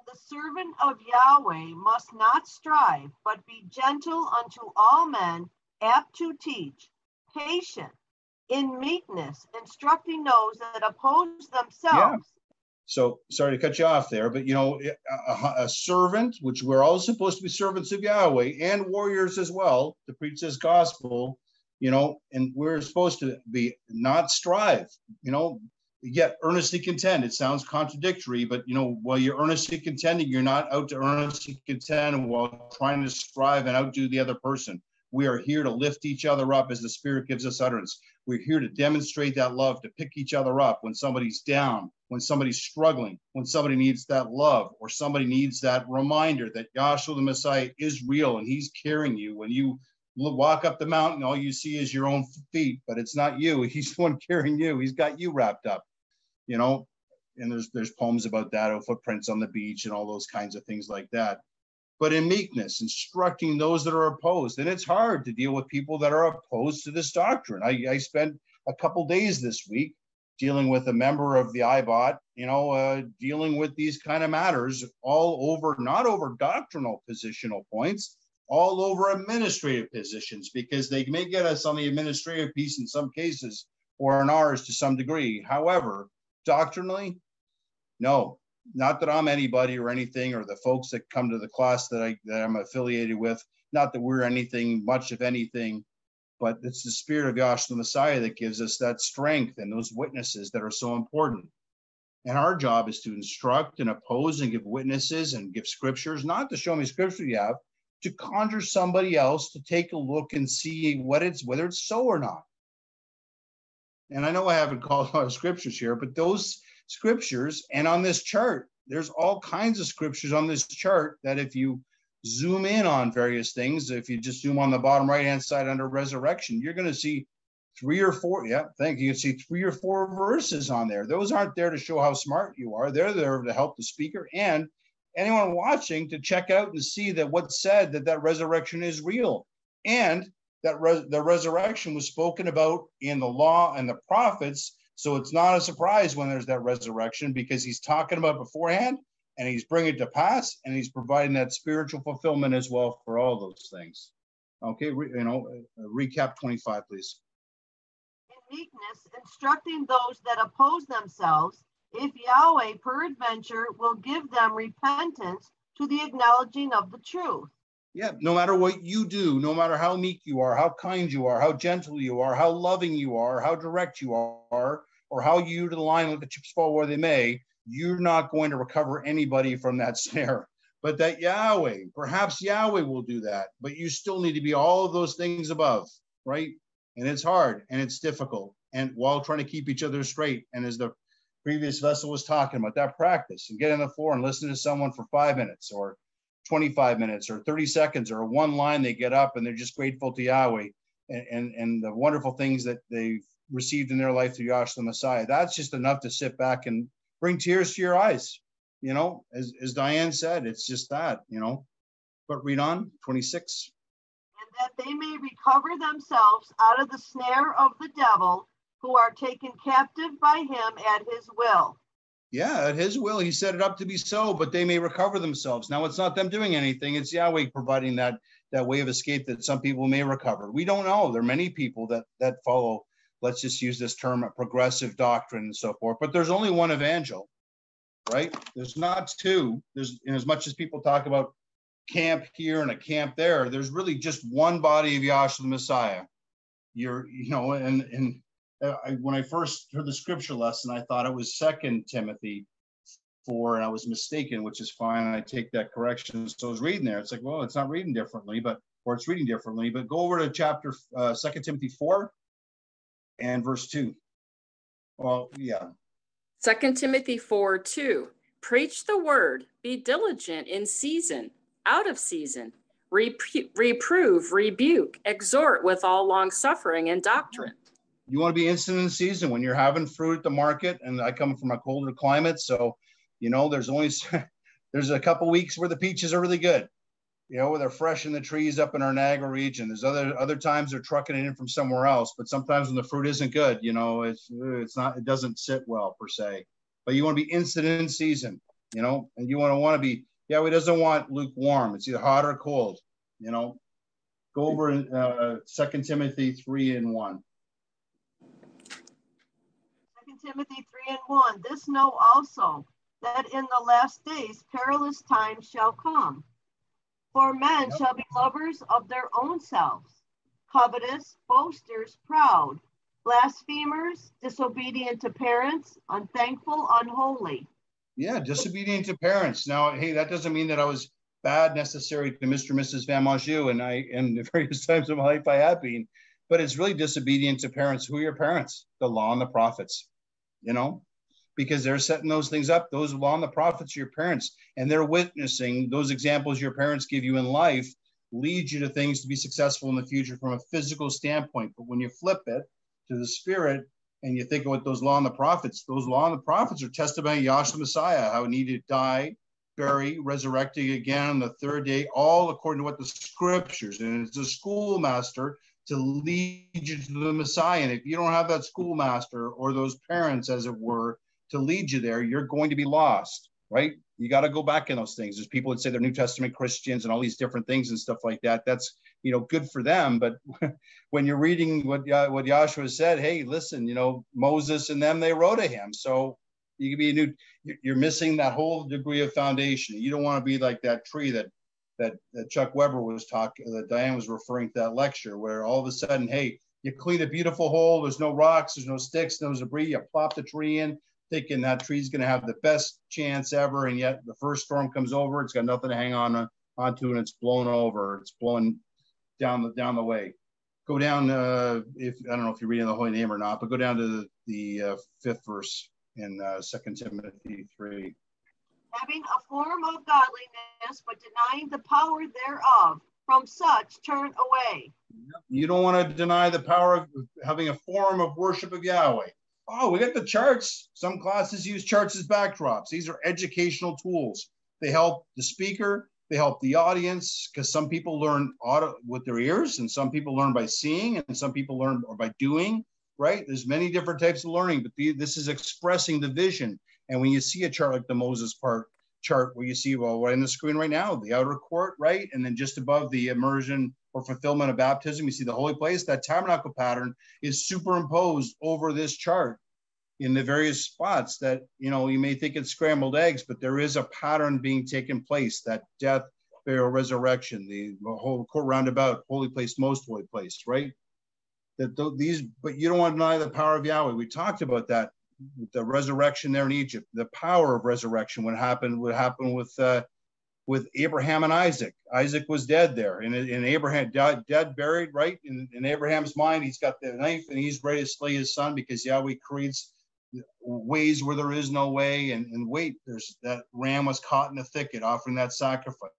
The servant of Yahweh must not strive, but be gentle unto all men, apt to teach, patient, in meekness, instructing those that oppose themselves. Yeah. So sorry to cut you off there, but you know, a, a, servant, which we're all supposed to be servants of Yahweh and warriors as well to preach this gospel, you know, and we're supposed to be not strive, you know, yet earnestly contend. It sounds contradictory, but you know, while you're earnestly contending, you're not out to earnestly contend while trying to strive and outdo the other person. We are here to lift each other up as the Spirit gives us utterance. We're here to demonstrate that love, to pick each other up when somebody's down, when somebody's struggling, when somebody needs that love, or somebody needs that reminder that Yahshua the Messiah is real and he's carrying you. When you walk up the mountain, all you see is your own feet, but it's not you. He's the one carrying you. He's got you wrapped up, you know. And there's there's poems about that, or footprints on the beach, and all those kinds of things like that but in meekness, instructing those that are opposed. And it's hard to deal with people that are opposed to this doctrine. I, I spent a couple days this week dealing with a member of the IBOT, you know, uh, dealing with these kind of matters all over, not over doctrinal positional points, all over administrative positions, because they may get us on the administrative piece in some cases or in ours to some degree. However, doctrinally, no, not that I'm anybody or anything, or the folks that come to the class that I that I'm affiliated with. Not that we're anything, much of anything, but it's the spirit of Yahshua the Messiah that gives us that strength and those witnesses that are so important. And our job is to instruct and oppose and give witnesses and give scriptures, not to show me scripture you have, to conjure somebody else to take a look and see what it's whether it's so or not. And I know I haven't called a lot of scriptures here, but those scriptures. And on this chart, there's all kinds of scriptures on this chart that if you zoom in on various things, if you just zoom on the bottom right hand side under resurrection, you're going to see three or four. Yeah, thank you. You can see three or four verses on there. Those aren't there to show how smart you are. They're there to help the speaker and anyone watching to check out and see that what's said that that resurrection is real and that res- the resurrection was spoken about in the law and the prophets so it's not a surprise when there's that resurrection because he's talking about beforehand and he's bringing it to pass and he's providing that spiritual fulfillment as well for all those things. Okay, re, you know, uh, recap 25, please. In meekness, instructing those that oppose themselves, if Yahweh peradventure will give them repentance to the acknowledging of the truth. Yeah, no matter what you do, no matter how meek you are, how kind you are, how gentle you are, how loving you are, how direct you are, or how you to the line let the chips fall where they may, you're not going to recover anybody from that snare. But that Yahweh, perhaps Yahweh will do that, but you still need to be all of those things above, right? And it's hard and it's difficult, and while trying to keep each other straight. And as the previous vessel was talking about, that practice and get on the floor and listen to someone for five minutes or 25 minutes or 30 seconds or one line they get up and they're just grateful to Yahweh and, and, and the wonderful things that they've received in their life through Yahshua the Messiah. That's just enough to sit back and bring tears to your eyes. You know, as, as Diane said, it's just that, you know. But read on, 26. And that they may recover themselves out of the snare of the devil, who are taken captive by him at his will. Yeah, at his will, he set it up to be so, but they may recover themselves. Now it's not them doing anything, it's Yahweh providing that that way of escape that some people may recover. We don't know. There are many people that that follow, let's just use this term, a progressive doctrine and so forth, but there's only one evangel, right? There's not two. There's as much as people talk about camp here and a camp there, there's really just one body of Yahshua the Messiah. You're, you know, and and I, when I first heard the scripture lesson, I thought it was Second Timothy four, and I was mistaken, which is fine. I take that correction. So I was reading there. It's like, well, it's not reading differently, but or it's reading differently. But go over to chapter uh, Second Timothy four and verse two. Well, yeah. Second Timothy 4 2. Preach the word, be diligent in season, out of season, Repro- reprove, rebuke, exhort with all long suffering and doctrine. You want to be instant in season when you're having fruit at the market. And I come from a colder climate, so you know there's only there's a couple weeks where the peaches are really good. You know, where they're fresh in the trees up in our Niagara region. There's other other times they're trucking it in from somewhere else. But sometimes when the fruit isn't good, you know, it's it's not it doesn't sit well per se. But you want to be instant in season, you know, and you want to want to be yeah, he doesn't want lukewarm. It's either hot or cold, you know. Go over in uh, 2 Timothy 3 and 1. 2 Timothy 3 and 1. This know also that in the last days perilous times shall come. For men Yep. shall be lovers of their own selves, covetous, boasters, proud, blasphemers, disobedient to parents, unthankful, unholy. Yeah, disobedient to parents. Now, hey, that doesn't mean that I was bad necessarily to Mr. and Mrs. Van Monjou, and I, and the various times of my life I have been, but it's really disobedient to parents. Who are your parents? The law and the prophets, you know, because they're setting those things up. Those law and the prophets are your parents, and they're witnessing those examples your parents give you in life lead you to things to be successful in the future from a physical standpoint. But when you flip it to the spirit, and you think of what those law and the prophets, those law and the prophets are testifying Yahshua Messiah, how he needed to die, bury, resurrecting again on the third day, all according to what the scriptures. And it's a schoolmaster to lead you to the Messiah. And if you don't have that schoolmaster or those parents, as it were, to lead you there, you're going to be lost, right? You got to go back in those things. There's people that say they're New Testament Christians and all these different things and stuff like that. That's you know good for them, but when you're reading what uh, what Yahshua said, hey, listen, you know Moses and them they wrote to him, so you can be a new. You're missing that whole degree of foundation. You don't want to be like that tree that that, that Chuck Weber was talking, that Diane was referring to that lecture, where all of a sudden, hey, you clean a beautiful hole. There's no rocks, there's no sticks, no debris. You plop the tree in, thinking that tree's going to have the best chance ever, and yet the first storm comes over, it's got nothing to hang on onto, and it's blown over. It's blowing down the down the way. Go down. Uh, if I don't know if you're reading the Holy Name or not, but go down to the, the uh, fifth verse in uh, Second Timothy three. Having a form of godliness, but denying the power thereof. From such turn away. You don't want to deny the power of having a form of worship of Yahweh. Oh, we got the charts. Some classes use charts as backdrops. These are educational tools. They help the speaker, they help the audience, because some people learn auto with their ears, and some people learn by seeing, and some people learn by doing. Right? There's many different types of learning, but the, this is expressing the vision. And when you see a chart like the Moses part chart, where you see, well, right in the screen right now, the outer court, right, and then just above the immersion or fulfillment of baptism. You see the holy place, that tabernacle pattern is superimposed over this chart in the various spots that, you know, you may think it's scrambled eggs, but there is a pattern being taken place that death, burial, resurrection, the whole court roundabout, holy place, most holy place, right? That th- these, but you don't want to deny the power of Yahweh. We talked about that, the resurrection there in Egypt, the power of resurrection. What happened? What happened with uh, with Abraham and Isaac? Isaac was dead there, and in Abraham dead, dead buried, right? In, in Abraham's mind, he's got the knife and he's ready to slay his son because Yahweh creates ways where there is no way. And, and wait, there's that ram was caught in the thicket offering that sacrifice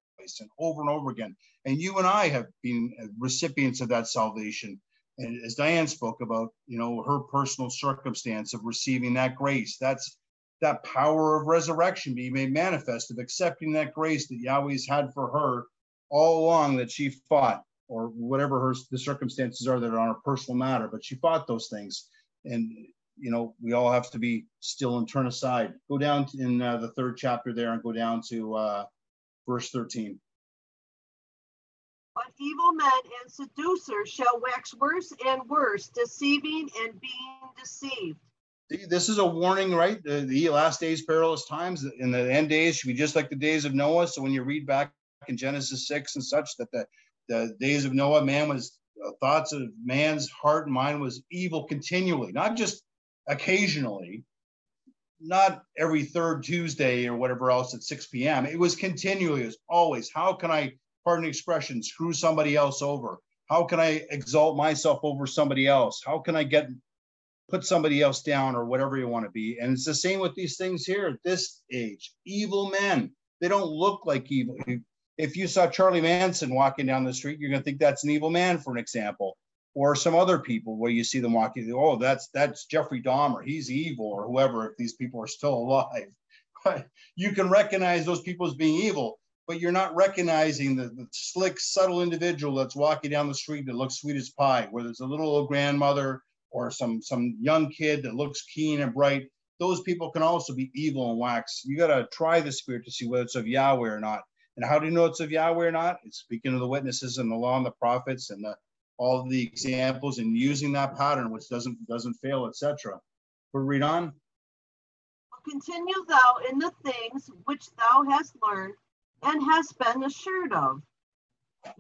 and over and over again. And you and I have been recipients of that salvation. And as Diane spoke about, you know, her personal circumstance of receiving that grace, that's that power of resurrection being made manifest, of accepting that grace that Yahweh's had for her all along that she fought, or whatever her the circumstances are that are on a personal matter, but she fought those things. And you know, we all have to be still and turn aside. Go down in uh, the third chapter there and go down to uh, verse 13. Evil men and seducers shall wax worse and worse, deceiving and being deceived. This is a warning, right? The, the last days, perilous times, in the end days should be just like the days of Noah. So when you read back in Genesis 6 and such, that the, the days of Noah, man was uh, thoughts of man's heart and mind was evil continually, not just occasionally, not every third Tuesday or whatever else at 6 p.m. It was continually, as always. How can I, pardon the expression, screw somebody else over? How can I exalt myself over somebody else? How can I get put somebody else down or whatever you want to be? And it's the same with these things here at this age. Evil men, they don't look like evil. If you saw Charlie Manson walking down the street, you're going to think that's an evil man, for an example or some other people where you see them walking, oh, that's that's Jeffrey Dahmer, he's evil, or whoever, if these people are still alive. you can recognize those people as being evil, but you're not recognizing the, the, slick, subtle individual that's walking down the street that looks sweet as pie, whether it's a little old grandmother or some some young kid that looks keen and bright. Those people can also be evil and wax. You got to try the spirit to see whether it's of Yahweh or not. And how do you know it's of Yahweh or not? It's speaking of the witnesses and the law and the prophets and the all the examples and using that pattern, which doesn't doesn't fail, etc. But read on. Continue thou in the things which thou hast learned and hast been assured of,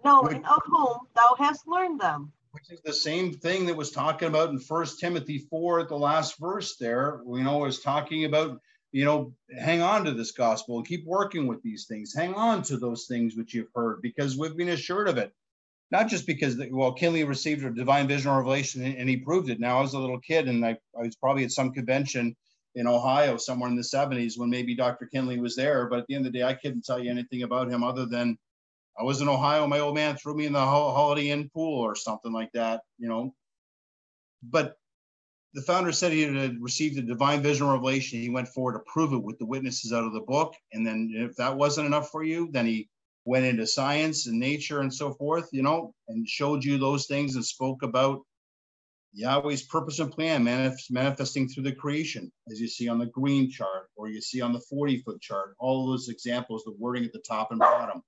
knowing of whom thou hast learned them. Which is the same thing that was talking about in First Timothy 4 at the last verse there. You know, was talking about, you know, hang on to this gospel, keep working with these things, hang on to those things which you've heard, because we've been assured of it not just because the, well kinley received a divine vision or revelation and, and, he proved it now i was a little kid and I, I was probably at some convention in ohio somewhere in the 70s when maybe dr kinley was there but at the end of the day i couldn't tell you anything about him other than i was in ohio my old man threw me in the holiday inn pool or something like that you know. But the founder said he had received a divine vision revelation. He went forward to prove it with the witnesses out of the book. And then if that wasn't enough for you then he went into science and nature and so forth, you know, and showed you those things and spoke about Yahweh's purpose and plan manif- manifesting through the creation, as you see on the green chart or you see on the 40 foot chart, all those examples, the wording at the top and bottom.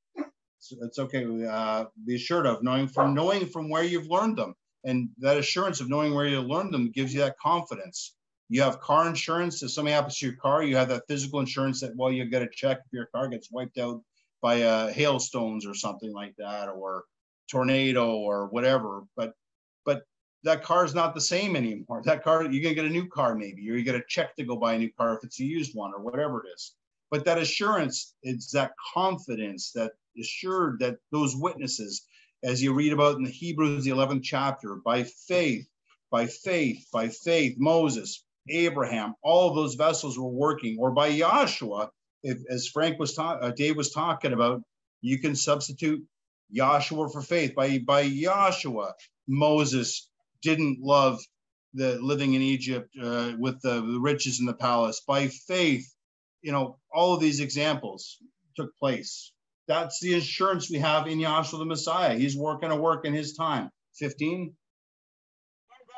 So it's okay. Uh, be assured of knowing from knowing from where you've learned them. And that assurance of knowing where you learned them gives you that confidence. You have car insurance. If something happens to your car, you have that physical insurance that, well, you get a check if your car gets wiped out by uh, hailstones or something like that, or tornado or whatever. But that car is not the same anymore. That car, you're gonna get a new car maybe, or you get a check to go buy a new car if it's a used one or whatever it is. But that assurance, it's that confidence that assured that those witnesses, as you read about in the Hebrews, the 11th chapter, by faith, by faith, by faith, Moses, Abraham, all those vessels were working, or by Yahshua, if, as Frank was talking, uh, Dave was talking about, you can substitute Yahshua for faith. By by Yahshua, Moses didn't love the living in Egypt uh, with the, the riches in the palace. By faith, you know, all of these examples took place. That's the assurance we have in Yahshua the Messiah. He's working a work in his time. 15. And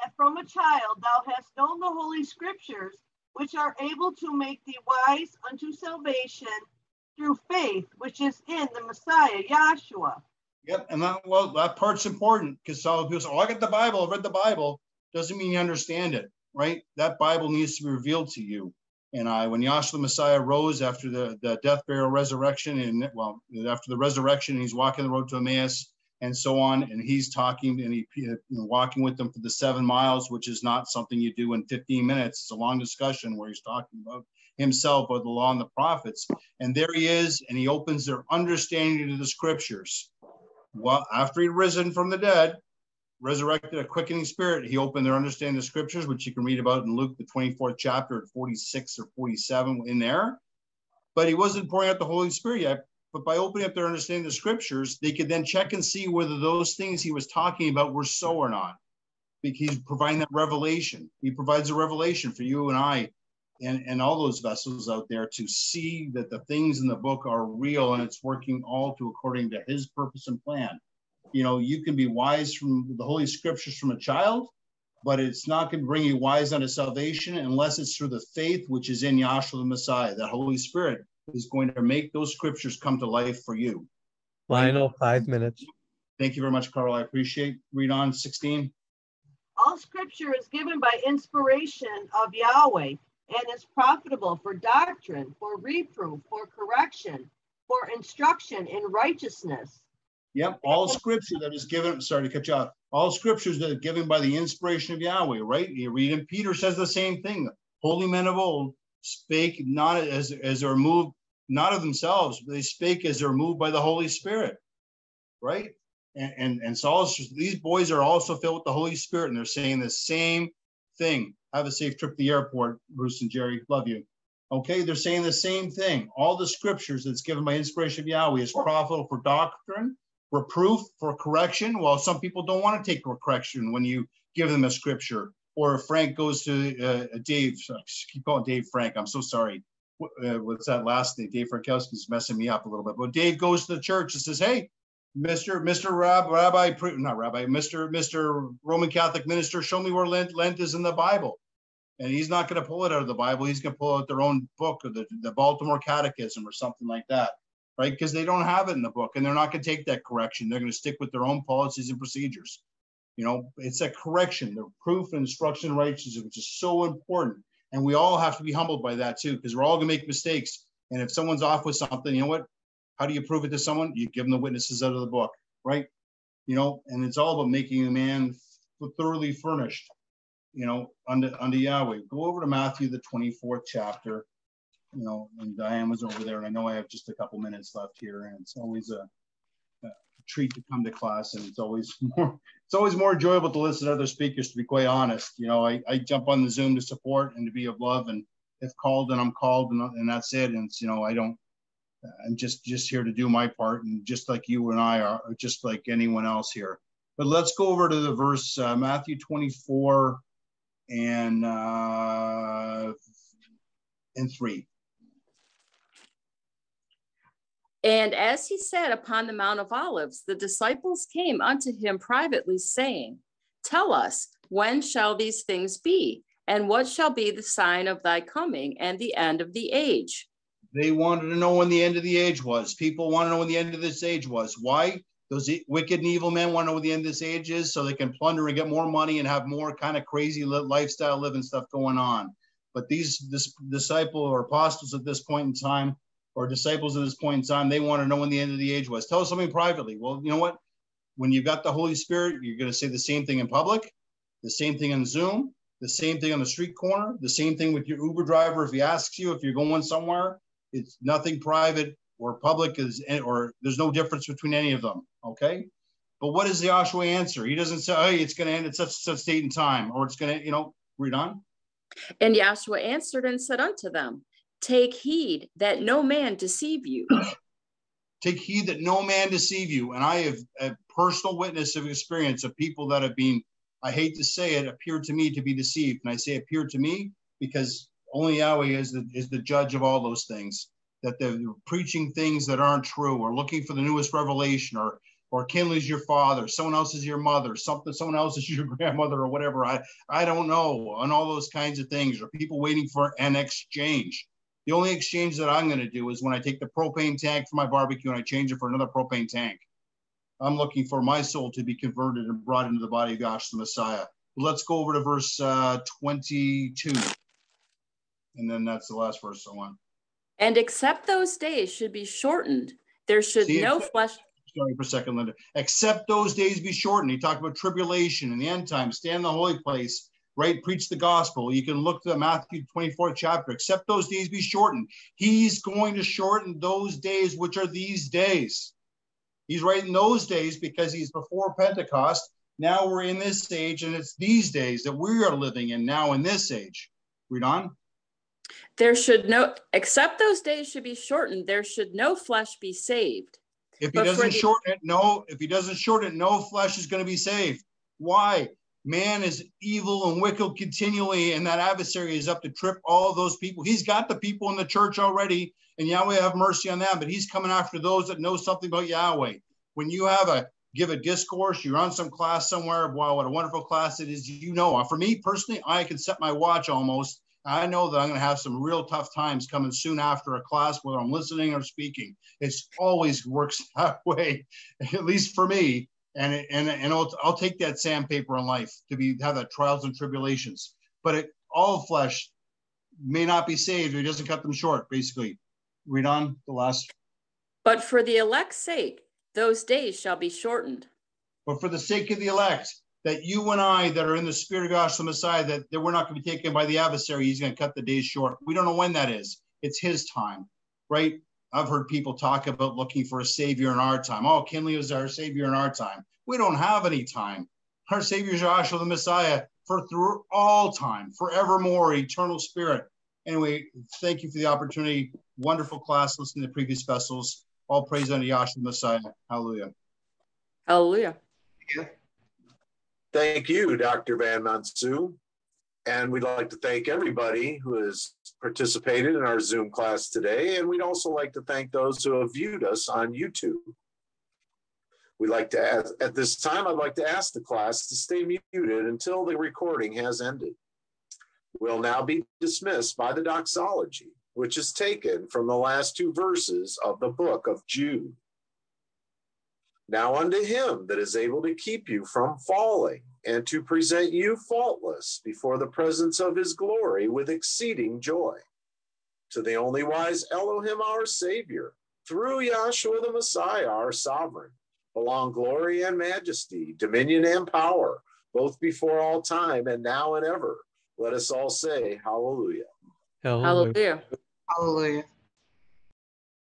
that from a child thou hast known the holy scriptures, which are able to make thee wise unto salvation through faith which is in the Messiah, Yahshua. Yep, and that well, that part's important because some people say, "Oh, I got the Bible. I read the Bible." Doesn't mean you understand it, right? That Bible needs to be revealed to you. And I, when Yahshua the Messiah rose after the, the death, burial, resurrection, and well, after the resurrection, he's walking the road to Emmaus and so on, and he's talking and he you know, walking with them for the seven miles, which is not something you do in 15 minutes. It's a long discussion where he's talking about himself, or the law and the prophets. And there he is, and he opens their understanding to the scriptures. Well, after he'd risen from the dead, resurrected a quickening spirit, he opened their understanding of the scriptures, which you can read about in Luke, the 24th chapter 46 or 47 in there. But he wasn't pouring out the Holy Spirit yet. But by opening up their understanding of the scriptures, they could then check and see whether those things he was talking about were so or not. Because he's providing that revelation. He provides a revelation for you and I and, and all those vessels out there to see that the things in the book are real and it's working all to according to his purpose and plan. You know, you can be wise from the Holy Scriptures from a child, but it's not going to bring you wise unto salvation unless it's through the faith which is in Yahshua the Messiah. The Holy Spirit is going to make those scriptures come to life for you. Lionel, five minutes. Thank you very much, Carl. I appreciate. Read on 16. All scripture is given by inspiration of Yahweh and is profitable for doctrine, for reproof, for correction, for instruction in righteousness. Yep, all scripture that is given, sorry to cut you off, all scriptures that are given by the inspiration of Yahweh, right? You read and Peter says the same thing. Holy men of old spake not as as they're moved, not of themselves, but they spake as they're moved by the Holy Spirit, right? And and, and so these boys are also filled with the Holy Spirit, and they're saying the same thing. Have a safe trip to the airport, Bruce and Jerry. Love you. Okay, they're saying the same thing. All the scriptures that's given by inspiration of Yahweh is profitable for doctrine, reproof, for correction. Well, some people don't want to take correction when you give them a scripture. Or if Frank goes to uh, Dave, keep calling Dave Frank. I'm so sorry. Uh, what's that last name? Dave Frankowski's messing me up a little bit. But Dave goes to the church and says, "Hey, Mr. Mr. Rab, Rabbi, not Rabbi, Mr. Mr. Roman Catholic minister, show me where Lent, Lent is in the Bible." And he's not going to pull it out of the Bible. He's going to pull out their own book or the, the Baltimore Catechism or something like that, right? Because they don't have it in the book and they're not going to take that correction. They're going to stick with their own policies and procedures. You know, it's a correction, the proof and instruction righteousness, which is so important. And we all have to be humbled by that too, because we're all going to make mistakes. And if someone's off with something, you know what? How do you prove it to someone? You give them the witnesses out of the book, right? You know, and it's all about making a man thoroughly furnished you know, under under Yahweh. Go over to Matthew the 24th chapter, you know, and Diane was over there, and I know I have just a couple minutes left here, and it's always a, a treat to come to class, and it's always more it's always more enjoyable to listen to other speakers. To be quite honest, you know, I, I jump on the Zoom to support and to be of love, and if called, and I'm called, and, and that's it. And it's you know, I don't. I'm just just here to do my part, and just like you and I are, just like anyone else here. But let's go over to the verse uh, Matthew 24 and uh, and three. And as he sat upon the Mount of Olives, the disciples came unto him privately, saying, Tell us, when shall these things be? And what shall be the sign of thy coming and the end of the age? They wanted to know when the end of the age was. People want to know when the end of this age was. Why? Those wicked and evil men want to know what the end of this age is so they can plunder and get more money and have more kind of crazy lifestyle living stuff going on. But these this disciple or apostles at this point in time, or disciples at this point in time, they want to know when the end of the age was. Tell us something privately. Well, you know what? When you've got the Holy Spirit, you're going to say the same thing in public, the same thing on Zoom, the same thing on the street corner, the same thing with your Uber driver. If he asks you if you're going somewhere, it's nothing private or public is, or there's no difference between any of them. Okay. But what is the Yahshua answer? He doesn't say, hey, it's going to end at such such date and time, or it's going to, you know, read on. And Yahshua answered and said unto them, Take heed that no man deceive you. Take heed that no man deceive you. And I have a personal witness of experience of people that have been, I hate to say it, appeared to me to be deceived. And I say appeared to me because only Yahweh is the, is the judge of all those things that they're preaching things that aren't true or looking for the newest revelation or or Kinley's your father, someone else is your mother, something, someone else is your grandmother or whatever. I, I don't know, and all those kinds of things, or people waiting for an exchange. The only exchange that I'm going to do is when I take the propane tank for my barbecue and I change it for another propane tank. I'm looking for my soul to be converted and brought into the body of Yahshua the Messiah. Let's go over to verse uh, 22. And then that's the last verse I want. And except those days should be shortened, there should See, no flesh. Sorry for a second, Linda. Except those days be shortened. He talked about tribulation and the end times. stand in the holy place, right? Preach the gospel. You can look to the Matthew 24th chapter. Except those days be shortened. He's going to shorten those days, which are these days. He's writing those days because he's before Pentecost. Now we're in this age, and it's these days that we are living in now in this age. Read on. There should no, except those days should be shortened, there should no flesh be saved. If he But doesn't the- shorten it, no, if he doesn't shorten it, no flesh is going to be saved. Why? Man is evil and wicked continually, and that adversary is up to trip all those people. He's got the people in the church already, and Yahweh have mercy on them, but he's coming after those that know something about Yahweh. When you have a give a discourse, you're on some class somewhere, wow, what a wonderful class it is. You know, for me personally, I can set my watch almost. I know that I'm going to have some real tough times coming soon after a class, whether I'm listening or speaking. It's always works that way, at least for me. And and and I'll, I'll take that sandpaper in life to be have that trials and tribulations. But it, all flesh may not be saved. He doesn't cut them short. Basically, read on the last. But for the elect's sake, those days shall be shortened. But for the sake of the elect, that you and I that are in the spirit of God, the Messiah, that, that we're not going to be taken by the adversary. He's going to cut the days short. We don't know when that is. It's his time, right? I've heard people talk about looking for a savior in our time. Oh, Kinley is our savior in our time. We don't have any time. Our savior is Yahshua the Messiah for through all time, forevermore, eternal spirit. Anyway, thank you for the opportunity. Wonderful class. Listen to the previous vessels. All praise unto Yahshua the Messiah. Hallelujah. Hallelujah. Thank you, Dr. Van Mansu. And we'd like to thank everybody who has participated in our Zoom class today. And we'd also like to thank those who have viewed us on YouTube. We'd like to, ask, at this time, I'd like to ask the class to stay muted until the recording has ended. We'll now be dismissed by the doxology, which is taken from the last two verses of the book of Jude. Now unto him that is able to keep you from falling and to present you faultless before the presence of his glory with exceeding joy. To the only wise Elohim, our Savior, through Yahshua the Messiah, our sovereign, belong glory and majesty, dominion and power, both before all time and now and ever. Let us all say, Hallelujah. Hallelujah. Hallelujah. Hallelujah.